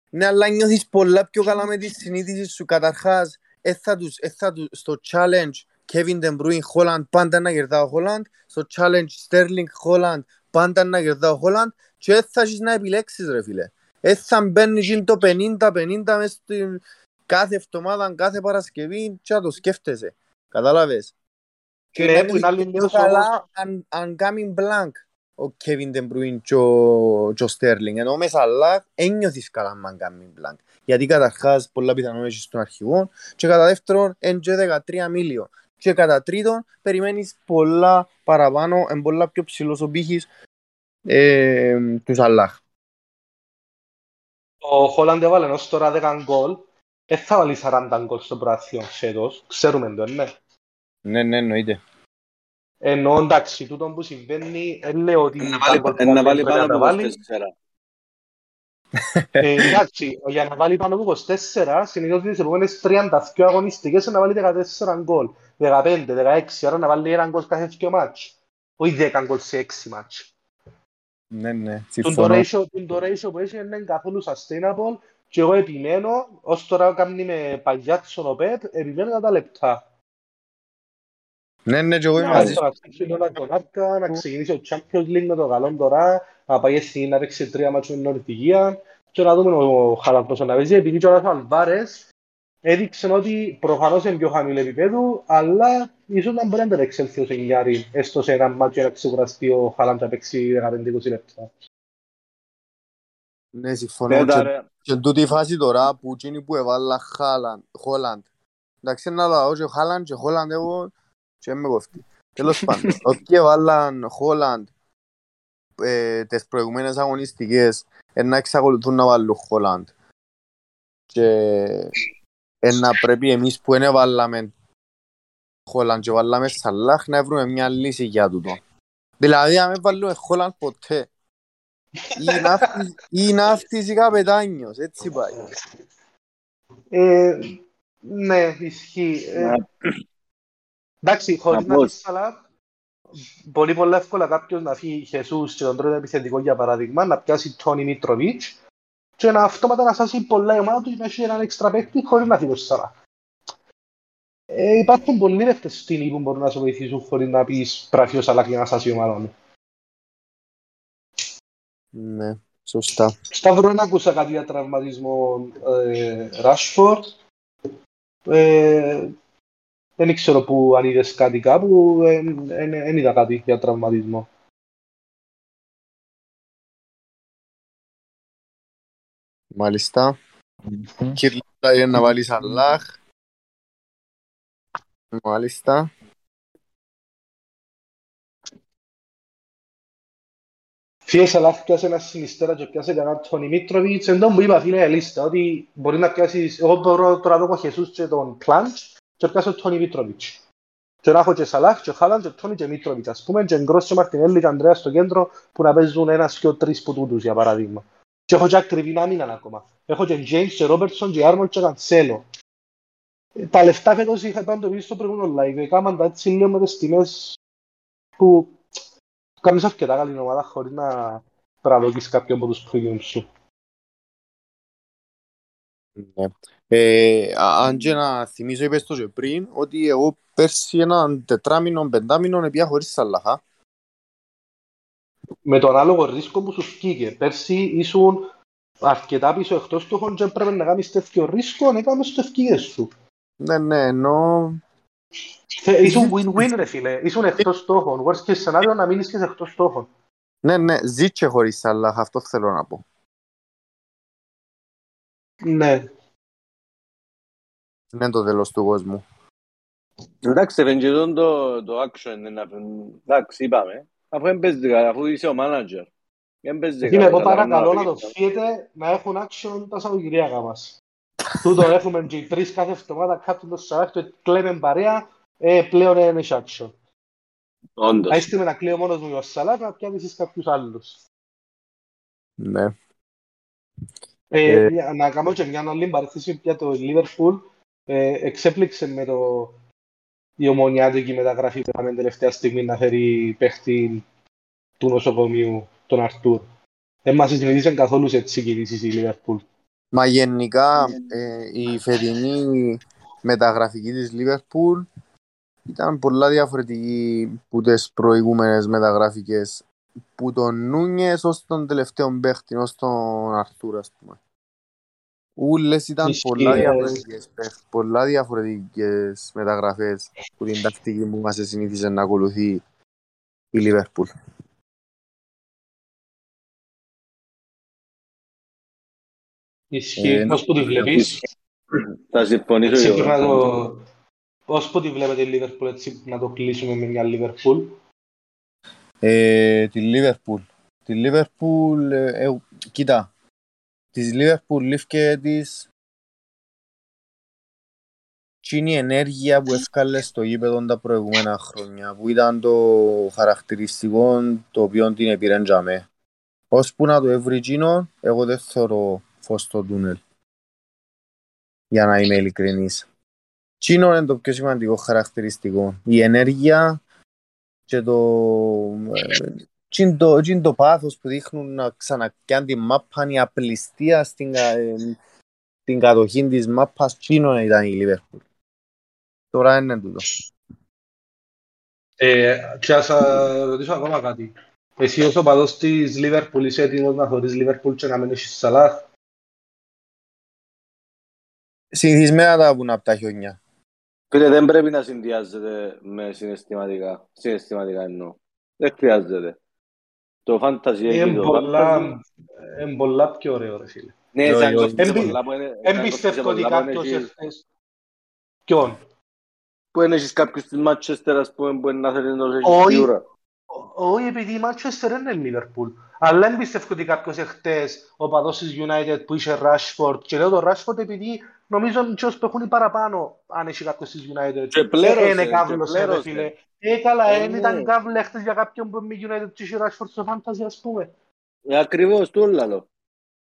Ναι, αλλά νιώθεις πολλά πιο καλά με τη συνείδηση σου. Καταρχάς, ε, θα τους, ε, θα τους, στο challenge Kevin De Bruyne, Holland, πάντα να κερδά ο Holland. Στο challenge Sterling, Holland, πάντα να κερδά ο Holland. Και δεν θα έχεις να επιλέξεις, ρε φίλε. Ε, θα μπαίνει εκείνο το 50-50 μες στην κάθε εβδομάδα, κάθε Παρασκευή και να το σκέφτεσαι. Κατάλαβες; Και
Ναι,
να
που είναι
νιώθεις
άλλη
πιο
λίγος
καλά αν, αν κάνει blank ο Kevin De Bruyne και ο, και ο Sterling. Ενώ με Σαλάχ ένιωθεις καλά αν κάνει blank. Γιατί καταρχάς πολλά πιθανόν έχεις στον αρχηγό και κατά δεύτερον είναι και 13 μίλιο. Και κατά τρίτον περιμένεις πολλά παραπάνω, είναι πολλά πιο ψηλός ο πύχης ε, του Σαλάχ.
Ο Χόλαντ έβαλε ως τώρα 10 γκολ, δεν θα βάλει 40 γκολ στο πράθυο φέτος, ξέρουμε το, ναι.
Ναι, ναι, εννοείται.
Ενώ εντάξει, τούτο που συμβαίνει, δεν λέω ότι
Να
τα
βάλει-
γκολ που
να
βάλει
βάλει
πρέπει
πάνω
να τα
από
βάλει.
24.
Ε, εντάξει, για να βάλει πάνω από 24, συνήθως τις επόμενες 32 αγωνιστικές να βάλει 14 γκολ, 15, 16, άρα να βάλει ένα γκολ κάθε δύο μάτς. Όχι 10 γκολ σε 6 μάτς.
Ναι, ναι,
Τον το
συμφωνώ.
ratio- τον το ratio που έχει δεν είναι καθόλου sustainable και εγώ επιμένω, ως τώρα κάνει με Παγιάτσον ο Πεπ, επιμένω τα λεπτά.
Ναι, ναι, και εγώ είμαι
Να
μαζί σου.
ξαναστήξει όλα τον Άρκα, να ξεκινήσει ο Champions League με το καλό τώρα, να πάει στη να παίξει τρία μάτσο με την Νορβηγία και να δούμε ο Χάλαντ πόσο να παίζει, επειδή και ο Αλβάρες έδειξε ότι προφανώς είναι πιο χαμηλό επίπεδο, αλλά ίσως να μπορεί να τα εξέλθει ως εννιάρι, έστω σε ένα μάτσο να ξεκουραστεί ο Χάλαντ να παίξει 15-20 λεπτά.
Ναι, συμφωνώ.
Πέτα,
Και-
ρε.
Και εν τούτη φάση τώρα που εκείνοι που έβαλα Χάλαντ, Χόλαντ. Εντάξει, να λέω και Χάλαντ και Χόλαντ εγώ και με κοφτεί. Τέλος πάντων, όποιοι έβαλαν Χόλαντ ε, τις προηγουμένες αγωνιστικές ε, να εξακολουθούν να βάλουν Χόλαντ. Και ε, να πρέπει εμείς που δεν έβαλαμε Χόλαντ και βάλαμε Σαλάχ να βρούμε μια λύση για τούτο. Δηλαδή, αν δεν βάλουμε Χόλαντ ποτέ, ή να φτύσει- ή να φτύσει καπετάνιος, έτσι πάει.
Ε, ναι, ισχύει. Ε,
Ναι.
εντάξει, χωρίς να
Απλώς.
φύγει Σαλάχ, πολύ πολύ εύκολα κάποιος να φύγει Χεσούς και τον τρίτο επιθετικό για παράδειγμα, να πιάσει Τόνι Μίτροβιτς και να αυτόματα να σάσει πολλά η ομάδα του και να έχει έναν έξτρα παίκτη χωρίς να φύγει ο Σαλάχ. Ε, υπάρχουν πολλοί ρεύτες στην που μπορούν να σε βοηθήσουν χωρίς να πεις πράφει ο Σαλάχ για να στάσει η ομάδα μου.
Ναι, σωστά.
Σταύρο, δεν άκουσα κάτι για τραυματισμό ε, Rashford. Ε, δεν ξέρω που αν είδες κάτι κάπου, δεν είδα κάτι για τραυματισμό.
Μάλιστα. Κυρλίτα είναι να βάλεις Αλλάχ. Μάλιστα.
Φίλε Αλλάχ πιάσε ένα συνιστέρα και πιάσε κανένα τον Μίτροβιτς. Εν τόν που είπα φίλε λίστα ότι μπορεί να πιάσεις, εγώ μπορώ τώρα να δω Χεσούς και τον Πλάντς και πιάσω τον Μίτροβιτς. Και να έχω και Σαλάχ και Χάλαν και Τόνι και Μίτροβιτς. Ας πούμε και Γκρός και Μαρτινέλη και Ανδρέας στο κέντρο που να παίζουν ένας και τρεις που τούτους για παράδειγμα. Και έχω και ακριβή άμυνα ακόμα. Έχω και James και Robertson και Arnold και Cancelo. Τα λεφτά φέτος είχα πάνω το πει στο προηγούμενο live. Έκαναν τα έτσι λίγο με τις τιμές που κάνεις αρκετά καλή ομάδα χωρίς να παραδόκεις κάποιον από τους premium σου.
Ναι. Ε, αν και να θυμίσω είπες το και πριν ότι εγώ πέρσι έναν τετράμινο, πεντάμινο επία χωρίς Σαλαχά.
Με τον άλογο ρίσκο που σου φύγε. Πέρσι ήσουν αρκετά πίσω εκτός του χώντζε πρέπει να κάνεις τέτοιο ρίσκο, να έκανες το ευκήγες σου.
Ναι, ναι, ενώ...
Ήσουν win-win ρε φίλε, ήσουν εκτός στόχων. Worst case scenario να μείνεις και σε εκτός στόχων.
Ναι, ναι, ζήτσε χωρίς αλλά αυτό θέλω να πω.
Ναι.
Είναι το τέλος του κόσμου.
Εντάξει, ευεντζετών το, το action, εντάξει, είπαμε. Αφού δεν παίζει καλά, αφού είσαι ο manager. Δεν παίζει
καλά. Εγώ παρακαλώ να το φύγετε να έχουν action τα Σαββατοκυριακά μας. Τούτο έχουμε και οι τρεις κάθε εβδομάδα κάτω το Σαββάτ και κλαίμε παρέα, ε, πλέον δεν έχει action.
Όντως.
Θα είστε με να κλαίω μόνος μου ο Σαλάτ να πιάνεις κάποιους άλλους.
Ναι.
Ε, ε, να κάνω και μια άλλη παρέθεση για το Liverpool. Ε, εξέπληξε με το η ομονιάτικη μεταγραφή που είχαμε τελευταία στιγμή να φέρει παίχτη του νοσοκομείου, τον Αρτούρ. Δεν μας συνηθίσαν καθόλου σε έτσι κινήσεις η Liverpool.
Μα γενικά ε, η φετινή μεταγραφική της Liverpool ήταν πολλά διαφορετική από τις προηγούμενες μεταγραφικές που τον Νούνιες ως τον τελευταίο παίχτη, ως τον Αρτούρ ας πούμε. Ούλες ήταν πολλά διαφορετικές, πολλά διαφορετικές μεταγραφές που την τακτική που μας συνήθιζε να ακολουθεί η Λίβερπουλ.
Ισχύει, πώς που τη βλέπεις;
Θα συμφωνήσω
εγώ. Πώς που τη βλέπετε η Λίβερπουλ έτσι να το κλείσουμε με μια Λίβερπουλ.
Ε, τη Λίβερπουλ. Τη Λίβερπουλ, ε, κοίτα, της Liverpool λήφκε της η ενέργεια που έφκαλε στο γήπεδο τα προηγούμενα χρόνια που ήταν το χαρακτηριστικό το οποίο την επιρέντζαμε. Ώσπου να το έβρει εκείνο, εγώ δεν θεωρώ φως στο τούνελ. Για να είμαι ειλικρινής. Τσίνο είναι το πιο σημαντικό χαρακτηριστικό. Η ενέργεια και το, ε, τι είναι το πάθος που δείχνουν να ξανακιάν την μάπα, η απληστία στην, στην κατοχή της μάπας, τσίνο ήταν η Λίβερπουλ. Τώρα είναι τούτο.
Ε, και ας ρωτήσω ακόμα κάτι. Εσύ ως οπαδός της Λίβερπουλ είσαι έτοιμος να θωρείς Λίβερπουλ και να μένεις στη Σαλάχ;
Συνηθισμένα τα βγουν από τα χιόνια.
Φίλε, δεν πρέπει να συνδυάζεται με συναισθηματικά. Συναισθηματικά εννοώ. Δεν χρειάζεται. Το fantasy έχει το
fantasy. Είναι πολλά πιο ωραίο ρε φίλε.
Ναι, σαν
Εμπιστεύω ότι κάποιος εχθές. Ποιον;
Που είναι έχεις κάποιους της Manchester ας πούμε που είναι να θέλει να έχεις σίγουρα.
Όχι, επειδή η Manchester είναι Liverpool. Αλλά εμπιστεύω ότι κάποιος εχθές ο παδός της United που είχε Rashford και λέω το Rashford επειδή νομίζω ότι που έχουν παραπάνω αν έχει κάποιος της United.
Και πλέρωσε,
είναι κάβλος, ρε φίλε. Ε, καλά, δεν ήταν κάβλε χτες για κάποιον που με United και είχε Rashford στο Fantasy, ας πούμε.
Ε, ακριβώς, το όλο.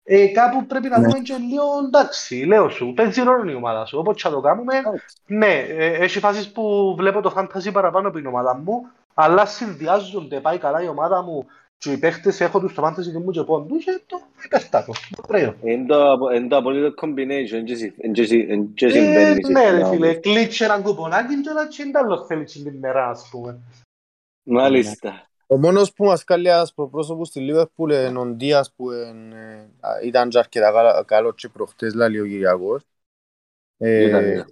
Ε, κάπου πρέπει να δούμε και λίγο, εντάξει, λέω σου, παίζει ρόλο η ομάδα σου, όπως θα το κάνουμε. Ναι, ε, έχει φάσεις που βλέπω το Fantasy παραπάνω από την ομάδα μου, αλλά συνδυάζονται, πάει καλά η ομάδα μου και οι παίχτες έχω τους στο fantasy και μου και πόντου και το επέστατο. Ωραίο.
Είναι το- είναι το απολύτω combination, εν και συ- εν και συ- εν και
Ε,
συμβαίνει σε
Ναι ρε
αυτό.
φίλε, κλείτσε έναν κουπονάκι και να τσιν άλλος θέλει την μέρα ας πούμε.
Μάλιστα.
Ο μόνος που μας κάνει ασπροπρόσωπο στη Λίβερπουλ είναι ο Ντίας που εν, ε, α, ήταν και αρκετά καλά- καλό και προχτές λαλεί ο Κυριακός. Ε,
Ήταν, ήταν.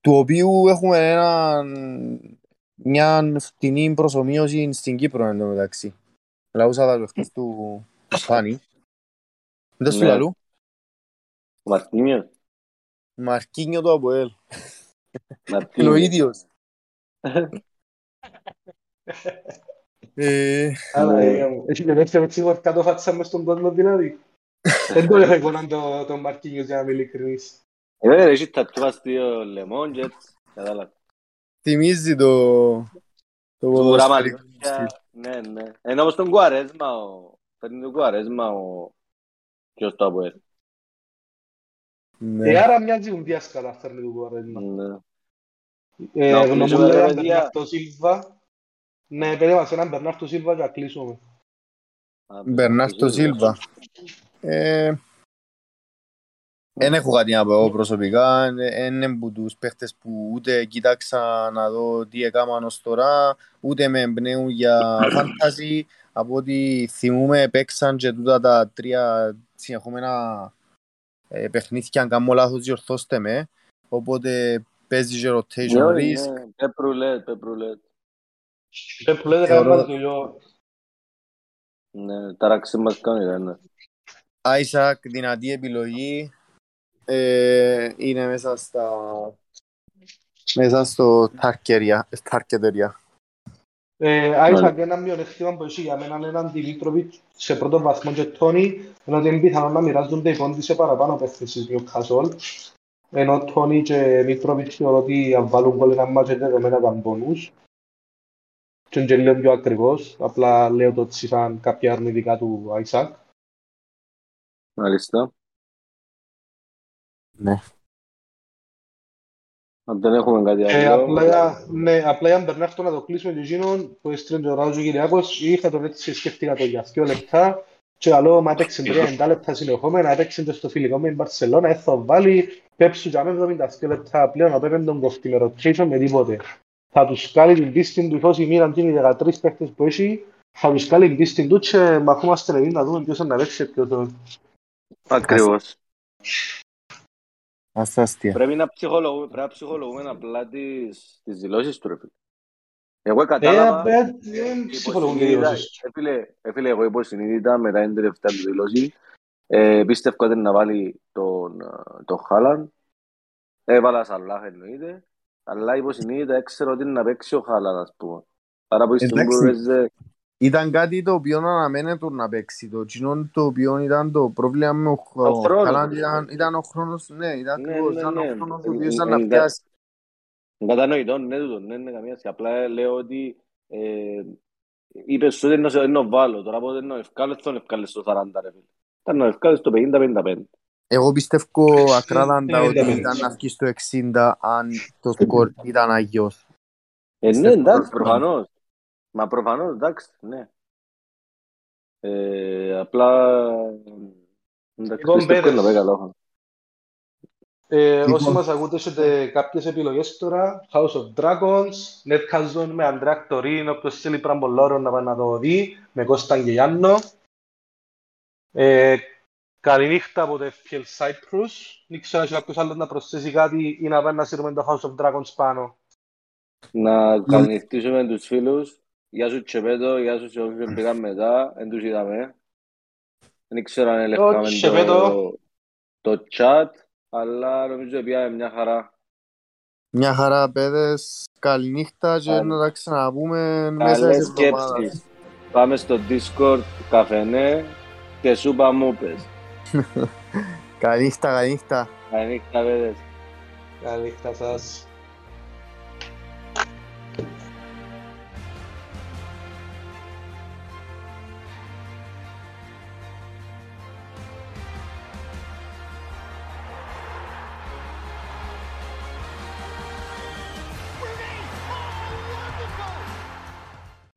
του οποίου έχουμε έναν, μια φτηνή προσωμείωση στην Κύπρο εν τω μεταξύ. Λαούσα τα λεπτές του του Σπάνι. Δεν σου
Ναι.
λαλού.
Μαρτίνιος.
Μαρκίνιο του Αποέλ. Είναι ο
Μαρτίνιος.
ίδιος. Ε,
Άρα,
Ναι.
ε, έχει και δεύτερο τσίγορ κάτω φάτσα μες στον κόσμο δηλαδή. Δεν το έχω εικόνα το- τον Μαρκίνιος για να είμαι ειλικρινής.
Ε, βέβαια, έχει τατούα στο λεμόν και έτσι. Κατάλαβα.
θυμίζει το... Το
Του
ποδοσφαιρικό
Ραμαλίκια.
στυλ.
Ναι, ναι. Ενώ όπως τον Κουαρέσμα, ο... παίρνει τον Κουαρέσμα ο... Ποιος το Αποέλ.
Ναι.
Ε, άρα μοιάζει ο Ντίας καλά φέρνει του Κουαρέσμα.
Ναι.
Ε,
Να
γνωμούλα
κλείσουμε, ρε,
για
παιδιά.
Μπερνάρτο Σίλβα. Ναι, πέρα μας έναν Μπερνάρτο Σίλβα και να κλείσουμε.
Α,
Μπερνάρτο Σίλβα. Ε, Δεν έχω κάτι να πω εγώ προσωπικά. Είναι από τους παίχτες που ούτε κοίταξα να δω τι έκαναν ως τώρα, ούτε με εμπνέουν για φάνταση. Από ό,τι θυμούμε παίξαν και τούτα τα τρία συνεχόμενα ε, παιχνίδια, αν κάνω λάθος διορθώστε με. Οπότε παίζει και rotation
Ναι,
risk.
ναι. Πεπρουλέτ, πεπρουλέτ.
Πες που λέτε
Θεωρώ-
καλά το γιο.
Ναι, ταράξε μας κάνει, ρε, ναι.
Άισακ, δυνατή επιλογή. Ε, είναι μέσα στα... Μέσα στο target target area.
Ε, Άισακ ένα μειονέκτημα που έχει για μένα είναι έναν Δημήτροβιτ σε πρώτο βαθμό και Τόνι, ενώ ότι είναι πιθανό να μοιράζονται οι πόντοι σε παραπάνω παίχτες της Newcastle. Ενώ Τόνι και Μήτροβιτ θεωρώ ότι αν βάλουν γκολ ένα μάτσο είναι δεδομένα τα μπονούς. Και είναι και λίγο πιο ακριβώς, απλά λέω το ότι σαν κάποια αρνητικά του Άισακ.
Μάλιστα.
Ναι.
Αν δεν έχουμε κάτι
Ε,
άλλο...
απλά, για- ναι, απλά για να Μπερνάρτο να το κλείσουμε και εκείνον που έστειλε το ράζος Κυριάκος, είχα τον έτσι σκέφτηκα το για δύο λεπτά και καλό, μα έπαιξε 30 λεπτά συνεχόμενα, έπαιξε και στο φιλικό με την Μπαρσελώνα, έθω βάλει, πέψου για με 72 λεπτά πλέον, απ' έπαιρνε τον κοφτή με rotation με τίποτε. Θα τους κάνει την πίστη του, εφόσον μείναν και οι 13 παίκτες που έχει, θα τους κάνει την πίστη του και μαχούμαστε εμείς να δούμε ποιος θα να παίξει και ποιος όχι.
Ακριβώς.
Ασταστία.
Πρέπει να ψυχολογούμε, πρέπει να ψυχολογούμε απλά τις, τις δηλώσεις του, ρε φίλε. Εγώ
Ε,
κατάλαβα...
απ' δεν ψυχολογούν οι
υποσυνείδητα-
δηλώσεις.
ε, φίλε, ε, φίλε, εγώ υποσυνείδητα μετά την τελευταία του δηλώση ε, πίστευα ότι να βάλει τον, ε, τον Χάλαν. Έβαλα Σαλάχ εννοείται. Αλλά υποσυνείδητα έξερα ότι είναι να παίξει ο Χάλαν, ας πούμε. Άρα που η στιγμή που
Εντάξει.
έπαιζε...
Ήταν κάτι το οποίο αναμένεται να παίξει. Το κοινό το οποίο ήταν το πρόβλημα με ο
Ο χρόνος,
Χάλαντ
ρε.
ήταν, ήταν ο χρόνος, ναι, ήταν
Ναι,
ακριβώς,
ναι,
ήταν
ναι.
ο χρόνος ο
Ε,
οποίος
ε,
ήταν να
ε,
πιάσει.
Κατανοητό, ναι, τούτο, ναι, είναι καμία σχέση. Απλά λέω ότι ε, είπες ότι είναι να- είναι να βάλω. Τώρα πότε να ευκάλες, θα ευκάλες στο 40, ρε φίλε. Ήταν να ευκάλες στο 50-55.
Εγώ πιστεύω ακράδαντα
ναι,
ότι
ναι.
ήταν να βγει στο 60 αν το σκορ ήταν αγιός.
Ε, ναι,
Πιστεύω
εντάξει,
προφανώς.
Προφανώς. Μα προφανώς, εντάξει, ναι. Ε, απλά... Εντάξει,
Λοιπόν,
πιστεύω
Πέρες.
να πάει καλό.
Ε,
Λοιπόν.
όσοι μας ακούτε έχετε κάποιες επιλογές τώρα, House of Dragons, Netcast Zone με Αντρέα Κτορίν, όποιος θέλει πραμπολόρο να πάει να το δει, με Κώσταν και Γιάννο. Ε, καληνύχτα από το FPL Cyprus. Δεν ξέρω αν έχει κάποιος άλλος να προσθέσει κάτι ή να πάει να σύρουμε το House of Dragons πάνω.
Να καληνυχτήσουμε τους φίλους. Γεια σου Τσεπέτο, γεια σου σε όσους πήγαν μετά, δεν τους είδαμε. Δεν ξέρω αν ελέγχαμε
Τσεπέτο.
το, το chat, αλλά νομίζω πήγαμε μια χαρά.
Μια χαρά παιδες, καληνύχτα και
Καλή.
να τα ξαναπούμε μέσα
Καλές
της εβδομάδας.
σκέψεις. Πάμε στο Discord, καφενέ και σούπα μου πες.
Καληνύχτα, καληνύχτα.
Καληνύχτα, παιδες.
Καληνύχτα σας.